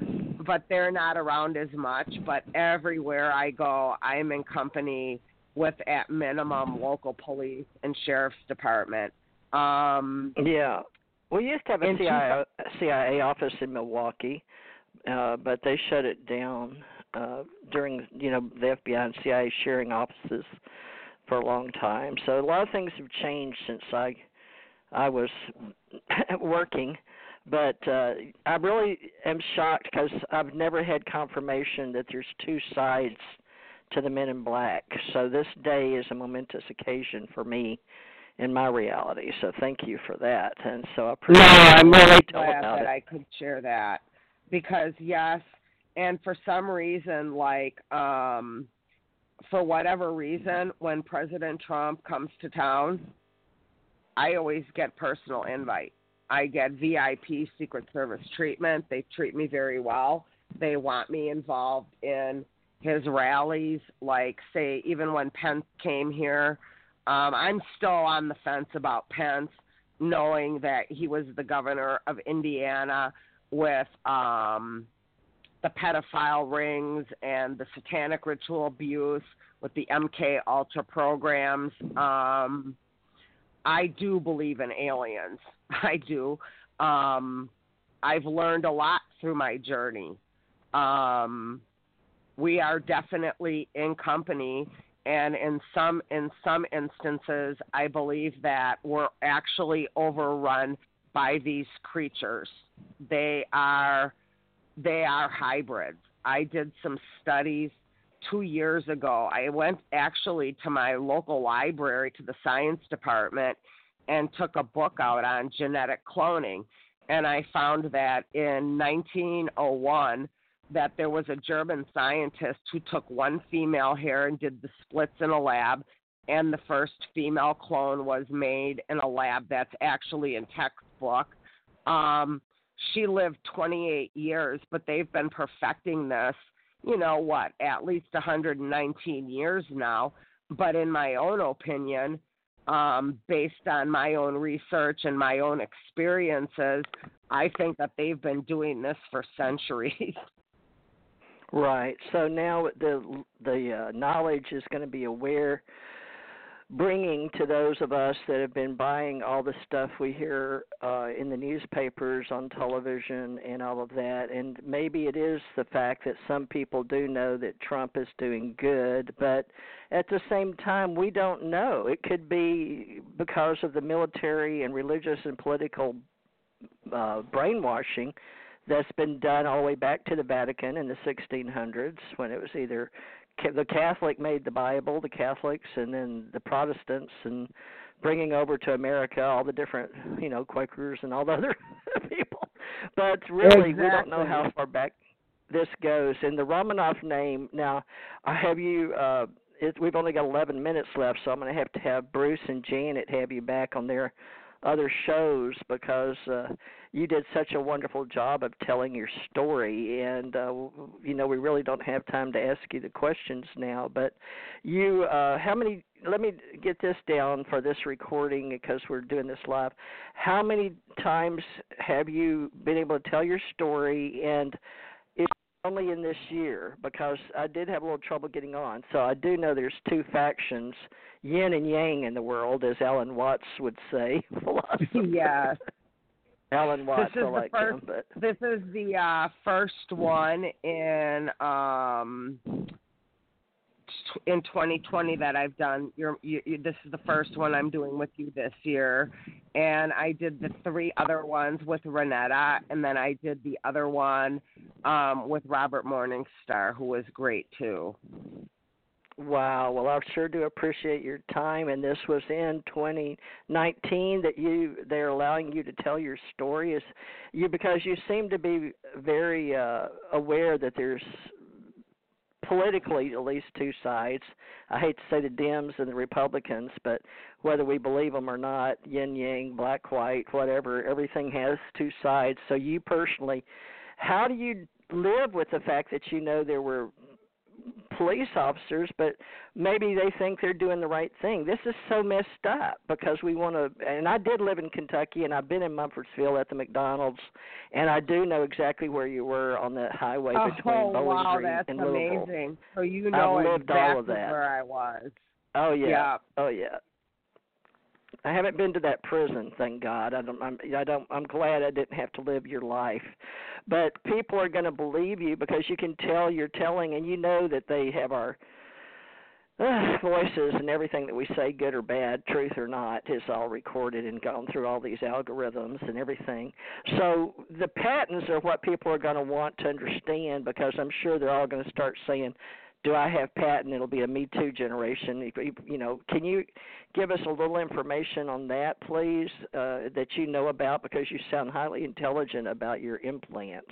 but they're not around as much. But everywhere I go, I'm in company with at minimum local police and sheriff's department. Um, Yeah. We used to have a CIA, CIA office in Milwaukee, uh, but they shut it down uh, during, you know, the FBI and CIA sharing offices for a long time. So a lot of things have changed since I I was working, but uh, I really am shocked because I've never had confirmation that there's two sides to the Men in Black. So this day is a momentous occasion for me in my reality. So thank you for that. And so I No, appreciate I'm really glad that it. I could share that because yes, and for some reason, like um, for whatever reason, when President Trump comes to town, I always get personal invite. I get VIP Secret Service treatment. They treat me very well. They want me involved in his rallies. Like say, even when Pence came here, um, I'm still on the fence about Pence knowing that he was the governor of Indiana with um, the pedophile rings and the satanic ritual abuse with the MK Ultra programs. Um, I do believe in aliens. I do. Um, I've learned a lot through my journey. Um, we are definitely in company and in some in some instances i believe that we're actually overrun by these creatures. They are they are hybrids. I did some studies 2 years ago. I went actually to my local library to the science department and took a book out on genetic cloning. And i found that in 1901 that there was a German scientist who took one female hair and did the splits in a lab, and the first female clone was made in a lab that's actually in textbook Um, she lived 28 years, but they've been perfecting this, you know, what, at least 119 years now. But in my own opinion, um, based on my own research and my own experiences, I think that they've been doing this for centuries. Right. So now the the uh, knowledge is going to be aware bringing to those of us that have been buying all the stuff we hear uh, in the newspapers, on television, and all of that. And maybe it is the fact that some people do know that Trump is doing good, but at the same time, we don't know. It could be because of the military and religious and political uh, brainwashing that's been done all the way back to the Vatican in the 1600s when it was either the Catholic made the Bible, the Catholics, and then the Protestants, and bringing over to America all the different, you know, Quakers and all the other people. But really, exactly. we don't know how far back this goes. And the Romanov name. Now, I have you. uh it, we've only got 11 minutes left, so I'm going to have to have Bruce and Janet have you back on their other shows because uh, you did such a wonderful job of telling your story. And uh, you know we really don't have time to ask you the questions now. But you uh, how many let me get this down for this recording because we're doing this live. How many times have you been able to tell your story? And only in this year because I did have a little trouble getting on. So I do know there's two factions, yin and yang in the world, as Alan Watts would say. yes. Alan Watts, this is I like the first, him, but this is the uh, first one in um, in 2020 that I've done. You're, you, you, this is the first one I'm doing with you this year, and I did the three other ones with Renetta, and then I did the other one um, with Robert Morningstar, who was great too. Wow. Well, I sure do appreciate your time, and this was in 2019 that you they're allowing you to tell your story. Is you because you seem to be very uh, aware that there's politically at least two sides. I hate to say the Dems and the Republicans, but whether we believe them or not, yin yang, black white, whatever, everything has two sides. So you personally, how do you live with the fact that you know there were police officers, but maybe they think they're doing the right thing. This is so messed up because we want to. And I did live in Kentucky, and I've been in Mumfordsville at the McDonald's, and I do know exactly where you were on that highway oh, between Bowling wow, Green that's and Louisville. amazing. So you know I've lived exactly all of that. where I was. Oh yeah. Yeah. Oh yeah. I haven't been to that prison, thank God. I don't. I'm, I don't. I'm glad I didn't have to live your life. But people are going to believe you because you can tell you're telling, and you know that they have our uh, voices and everything that we say, good or bad, truth or not, is all recorded and gone through all these algorithms and everything. So the patents are what people are going to want to understand because I'm sure they're all going to start saying do I have patent? It'll be a Me Too generation. You know, can you give us a little information on that, please, uh, that you know about because you sound highly intelligent about your implants.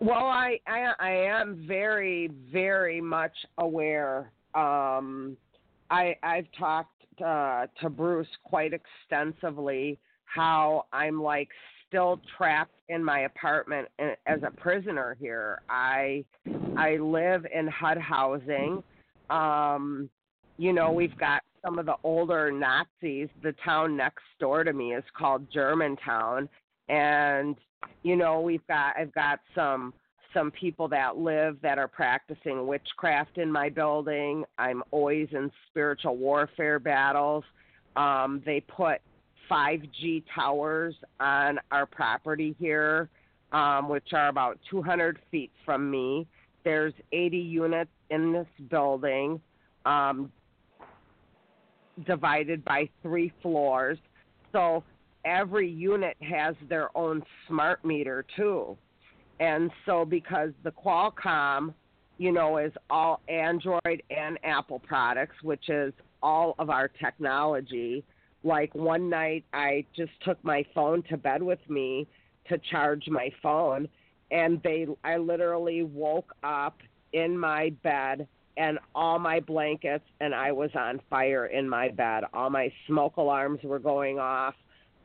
Well, I I, I am very very much aware. Um, I I've talked uh, to Bruce quite extensively how I'm like still trapped in my apartment as a prisoner here. I I live in HUD housing. Um, you know, we've got some of the older Nazis. The town next door to me is called Germantown, and you know, we've got I've got some some people that live that are practicing witchcraft in my building. I'm always in spiritual warfare battles. Um, they put 5G towers on our property here, um, which are about 200 feet from me. There's 80 units in this building, um, divided by three floors. So every unit has their own smart meter too. And so because the Qualcomm, you know, is all Android and Apple products, which is all of our technology, like one night I just took my phone to bed with me to charge my phone and they I literally woke up in my bed and all my blankets and I was on fire in my bed. All my smoke alarms were going off.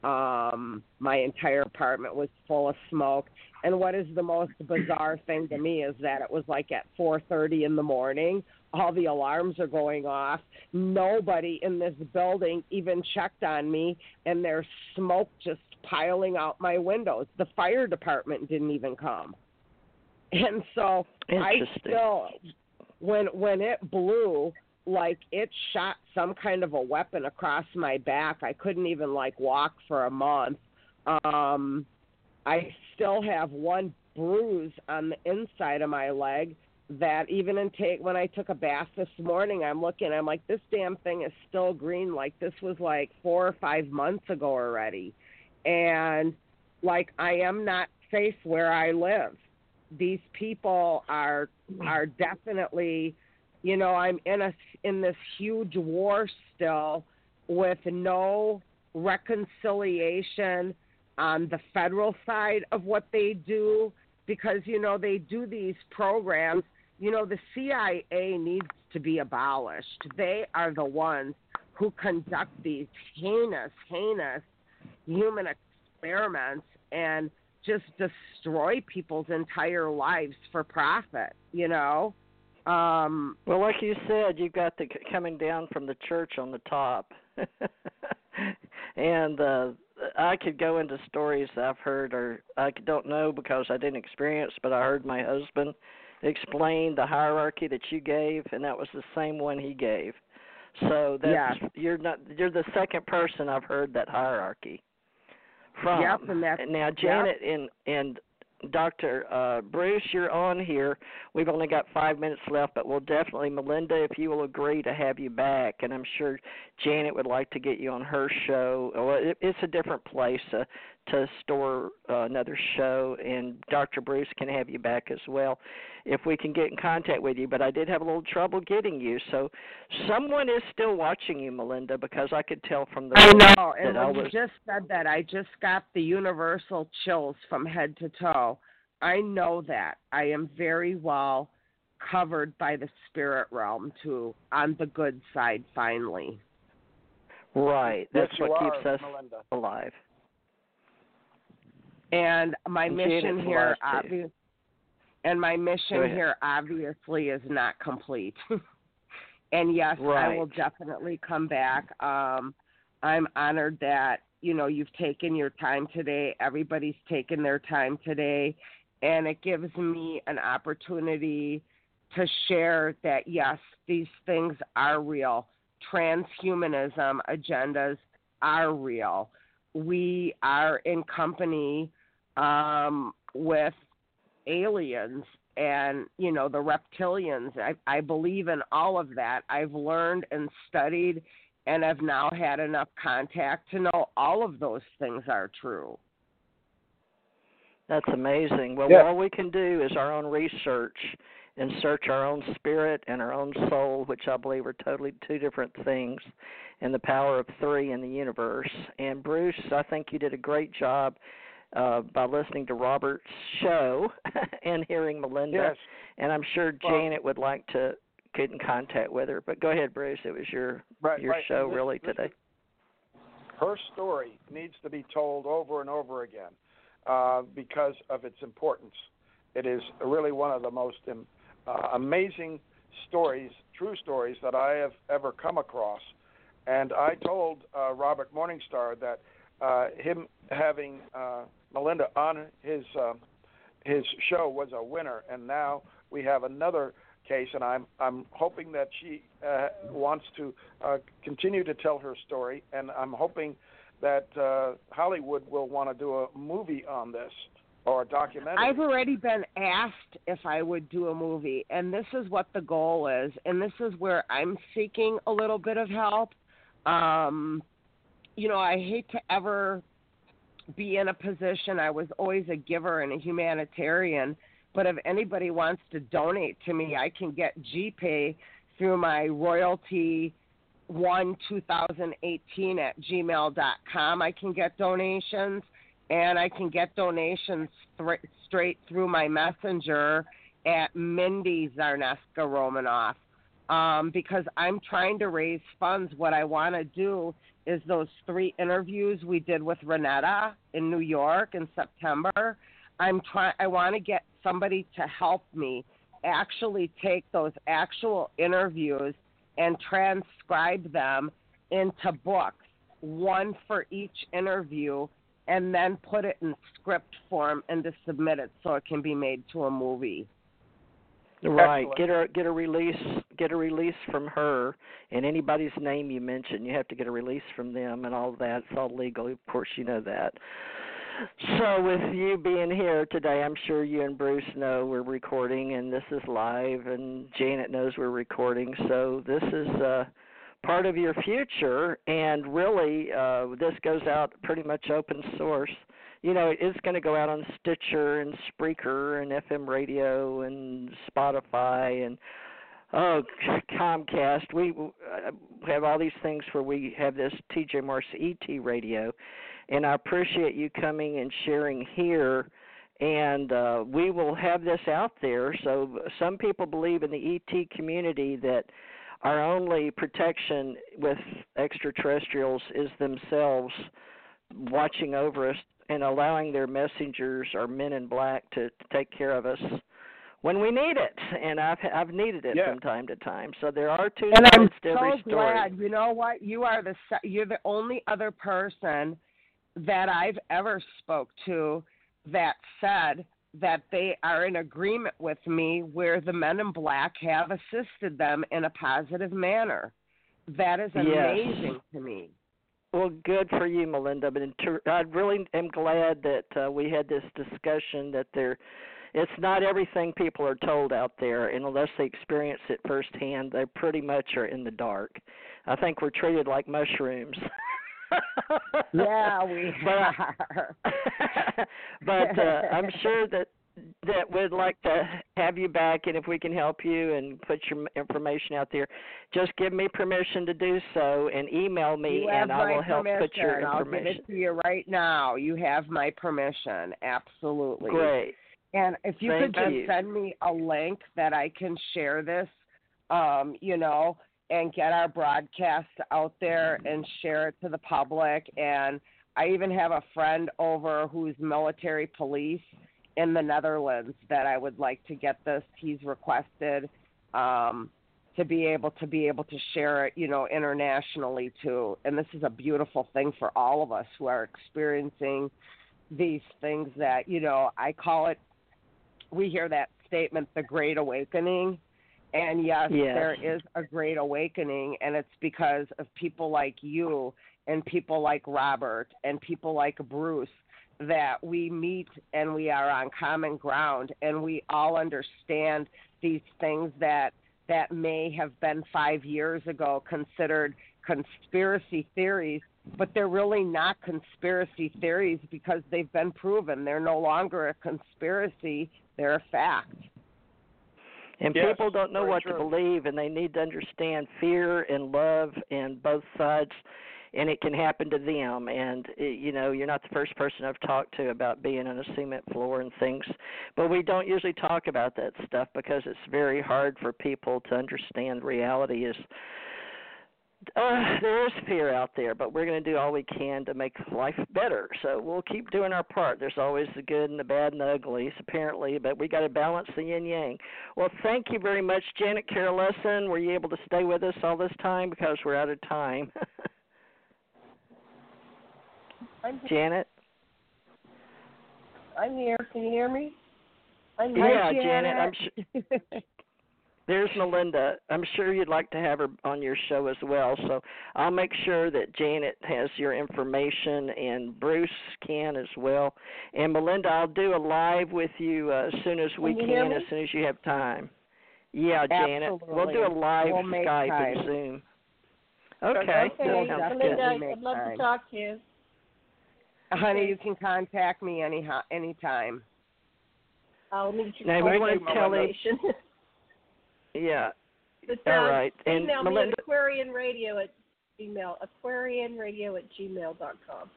Um, my entire apartment was full of smoke. And what is the most bizarre thing to me is that it was like at 4:30 in the morning. All the alarms are going off. Nobody in this building even checked on me, and there's smoke just piling out my windows. The fire department didn't even come. And so I still, when when it blew, like it shot some kind of a weapon across my back. I couldn't even like walk for a month. Um I still have one bruise on the inside of my leg that even in take when I took a bath this morning, I'm looking, I'm like, this damn thing is still green. Like this was like four or five months ago already, and like I am not safe where I live. These people are are definitely you know i'm in a in this huge war still with no reconciliation on the federal side of what they do because you know they do these programs you know the CIA needs to be abolished. They are the ones who conduct these heinous heinous human experiments and just destroy people's entire lives for profit you know? Um, well, like you said, you've got the coming down from the church on the top, and uh, I could go into stories I've heard, or I don't know because I didn't experience, but I heard my husband explain the hierarchy that you gave, and that was the same one he gave. So that's yeah. you're not you're the second person I've heard that hierarchy from. Yep, and that's, now Janet yep. and and Dr. Uh, Bruce, you're on here. We've only got five minutes left, but we'll definitely, Melinda, if you will agree to have you back, and I'm sure Janet would like to get you on her show. Well, it, it's a different place to store uh, another show, and Dr. Bruce can have you back as well if we can get in contact with you. But I did have a little trouble getting you, so someone is still watching you, Melinda, because I could tell from the. I know, and when was... you just said that, I just got the universal chills from head to toe. I know that I am very well covered by the spirit realm too, on the good side. Finally. Right. That's yes, what keeps are, us Melinda. alive. And my and mission here, obvi- and my mission here obviously is not complete. and yes, right. I will definitely come back. Um, I'm honored that you know you've taken your time today. Everybody's taken their time today, and it gives me an opportunity to share that yes, these things are real. Transhumanism agendas are real. We are in company um, with aliens and you know the reptilians. I, I believe in all of that. I've learned and studied, and i've now had enough contact to know all of those things are true. That's amazing. Well, yeah. all we can do is our own research and search our own spirit and our own soul, which I believe are totally two different things, and the power of three in the universe. And Bruce, I think you did a great job uh, by listening to Robert's show and hearing Melinda. Yes. And I'm sure Janet would like to get in contact with her. But go ahead, Bruce. It was your right, your right. show This- really this today. her story needs to be told over and over again uh, because of its importance. It is really one of the most um, uh, amazing stories, true stories that I have ever come across. And I told uh, Robert Morningstar that uh, him having uh, Melinda on his uh, his show was a winner, and now we have another case, and I'm I'm hoping that she uh, wants to uh, continue to tell her story, and I'm hoping that uh, Hollywood will want to do a movie on this or a documentary. I've already been asked if I would do a movie, and this is what the goal is, and this is where I'm seeking a little bit of help. Um, you know, I hate to ever be in a position. I was always a giver and a humanitarian, but if anybody wants to donate to me, I can get GPay through my royalty one 2018 at gmail.com. I can get donations, and I can get donations th- straight through my messenger at Mindy Czarneska Romanov. um, because I'm trying to raise funds. What I want to do is those three interviews we did with Renetta in New York in September. I'm trying. I want to get somebody to help me actually take those actual interviews and transcribe them into books, one for each interview, and then put it in script form and to submit it so it can be made to a movie. Right. Excellent. Get a get a release get a release from her and anybody's name you mention. You have to get a release from them and all that. It's all legal. Of course you know that. So with you being here today, I'm sure you and Bruce know we're recording and this is live and Janet knows we're recording. So this is uh part of your future and really uh this goes out pretty much open source you know, it's going to go out on Stitcher and Spreaker and FM radio and Spotify and oh Comcast. We uh, have all these things where we have this TJ Morris ET radio, and I appreciate you coming and sharing here. And uh, we will have this out there. So some people believe in the ET community that our only protection with extraterrestrials is themselves watching over us and allowing their messengers or men in black to, to take care of us when we need it. And I've I've needed it Yeah. from time to time. So there are two and I'm sides to every so story. glad. You know what? You are the you're the only other person that I've ever spoke to that said that they are in agreement with me where the men in black have assisted them in a positive manner. That is Yes. amazing to me. Well, good for you, Melinda. But in ter- I really am glad that uh, we had this discussion. That there, it's not everything people are told out there, and unless they experience it firsthand, they pretty much are in the dark. I think we're treated like mushrooms. Yeah, we But I- are. but uh, I'm sure that that would like to have you back, and if we can help you and put your information out there, just give me permission to do so, and email me, and I will help permission. put your information. I'll give it to you right now. You have my permission. Absolutely. Great. And if you Thank could just you. send me a link that I can share this, um, you know, and get our broadcast out there and share it to the public. And I even have a friend over who's military police in the Netherlands that I would like to get this. He's requested um, to be able to be able to share it, you know, internationally too. And this is a beautiful thing for all of us who are experiencing these things that, you know, I call it we hear that statement, the Great Awakening. And yes, Yes. there is a Great Awakening, and it's because of people like you and people like Robert and people like Bruce that we meet and we are on common ground and we all understand these things that that may have been five years ago considered conspiracy theories but they're really not conspiracy theories because they've been proven. They're no longer a conspiracy. They're a fact. And Yes, people don't know what true. to believe, and they need to understand fear and love and both sides, and it can happen to them. And it, you know, you're not the first person I've talked to about being on a cement floor and things, but we don't usually talk about that stuff because it's very hard for people to understand. Reality is. Uh, there is fear out there, but we're going to do all we can to make life better. So we'll keep doing our part. There's always the good and the bad and the uglies, apparently, but we got to balance the yin yang. Well, thank you very much, Janet Carol Lessin. Were you able to stay with us all this time because we're out of time? I'm, Janet? I'm here. Can you hear me? I'm Yeah, here. Janet, I'm sure. There's Melinda. I'm sure you'd like to have her on your show as well. So I'll make sure that Janet has your information and Bruce can as well. And Melinda, I'll do a live with you uh, as soon as we Can can, as soon as you have time. Yeah, Janet. We'll do a Absolutely. live We'll make Skype time. and Zoom. Okay. Okay, We'll Sounds good. Melinda, I'd love time. to talk to you. Honey you can contact me any anytime I'll need your Now, we wanna contact tell it- information. Yeah. But, uh, right. And email Melinda, me at Aquarian Radio at Gmail. Aquarian Radio at gmail dot com.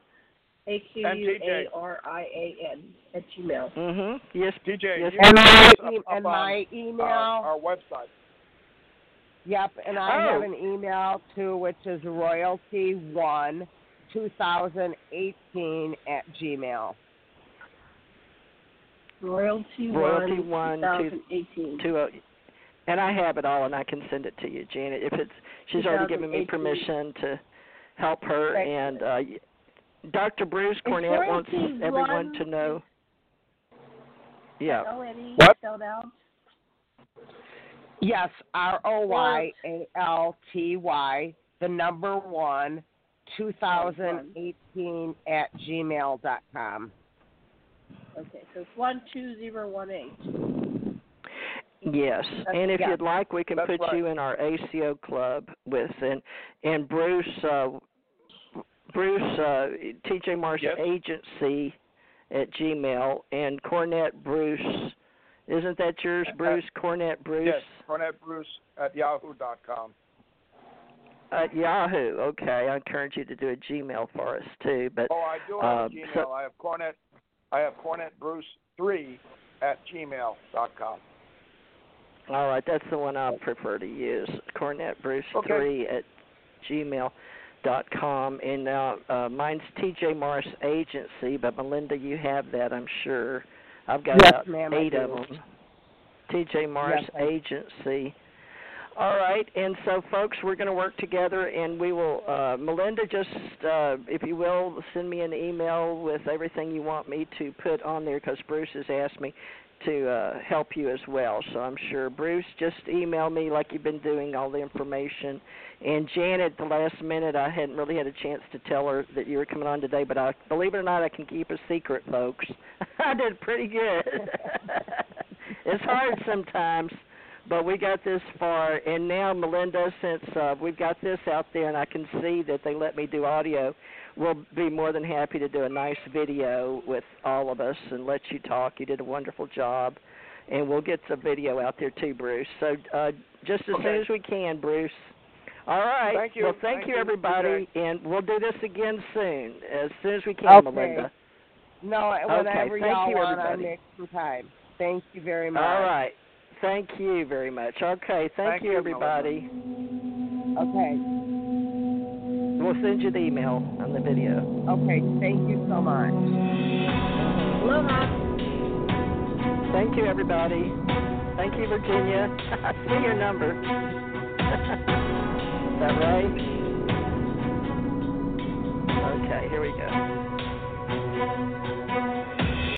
A Q U A R I A N at Gmail. Mhm. Yes. DJ, Yes. and my put e- up, up and on my email our, our website. Yep, and I have Oh. an email too, which is royalty one, two thousand eighteen at Gmail. Royalty, Royalty one, one, two- 2018. to uh, and I have it all, and I can send it to you, Janet. If it's she's already given me permission to help her, Thank and uh, Dr. Bruce Cornet wants everyone to know. Yeah, What? Yes, R O Y A L T Y, the number one, two thousand eighteen at gmail dot com. Okay, so it's one two zero one eight. yes. And if yeah. you'd like, we can That's put right. you in our ACO club with and and Bruce. Uh, Bruce, uh, TJ Morris Yes. Agency at Gmail and Cornet Bruce. Isn't that yours, Bruce? Cornet Bruce Yes, Cornet Bruce at yahoo.com. at Yahoo. Okay, I encourage you to do a Gmail for us too. But Oh, I do have Um, a Gmail. so- I have Cornet. I have Cornet Bruce three at gmail dot com. all right, that's the one I prefer to use. Cornet Bruce Okay. three at Gmail dot com and now uh, mine's TJ Morris Agency, but Melinda, you have that, I'm sure. I've got Yes, about ma'am, eight do. of them. TJ Morris Yes, I- Agency. All right, and so folks, we're going to work together, and we will. Uh, Melinda, just uh, if you will, send me an email with everything you want me to put on there, because Bruce has asked me to uh, help you as well. So I'm sure Bruce, just email me like you've been doing all the information. And Janet, the last minute, I hadn't really had a chance to tell her that you were coming on today, but I believe it or not, I can keep a secret, folks. I did pretty good. it's hard sometimes but we got this far and now melinda since uh, we've got this out there and i can see that they let me do audio we'll be more than happy to do a nice video with all of us and let you talk you did a wonderful job and we'll get the video out there too bruce so uh, just as soon as we can bruce all right Thank you. well thank, Thank you you. everybody and we'll do this again soon as soon as we can Okay. melinda No, Okay, whenever thank y'all you, want, I everybody. make some time. Thank you very much. all right thank you very much okay thank, Thank you you, everybody Okay. We'll send you the email on the video. Okay. Thank you so much. Aloha. Thank you, everybody. Thank you, Virginia. I see your number. Is that right? Okay, here we go.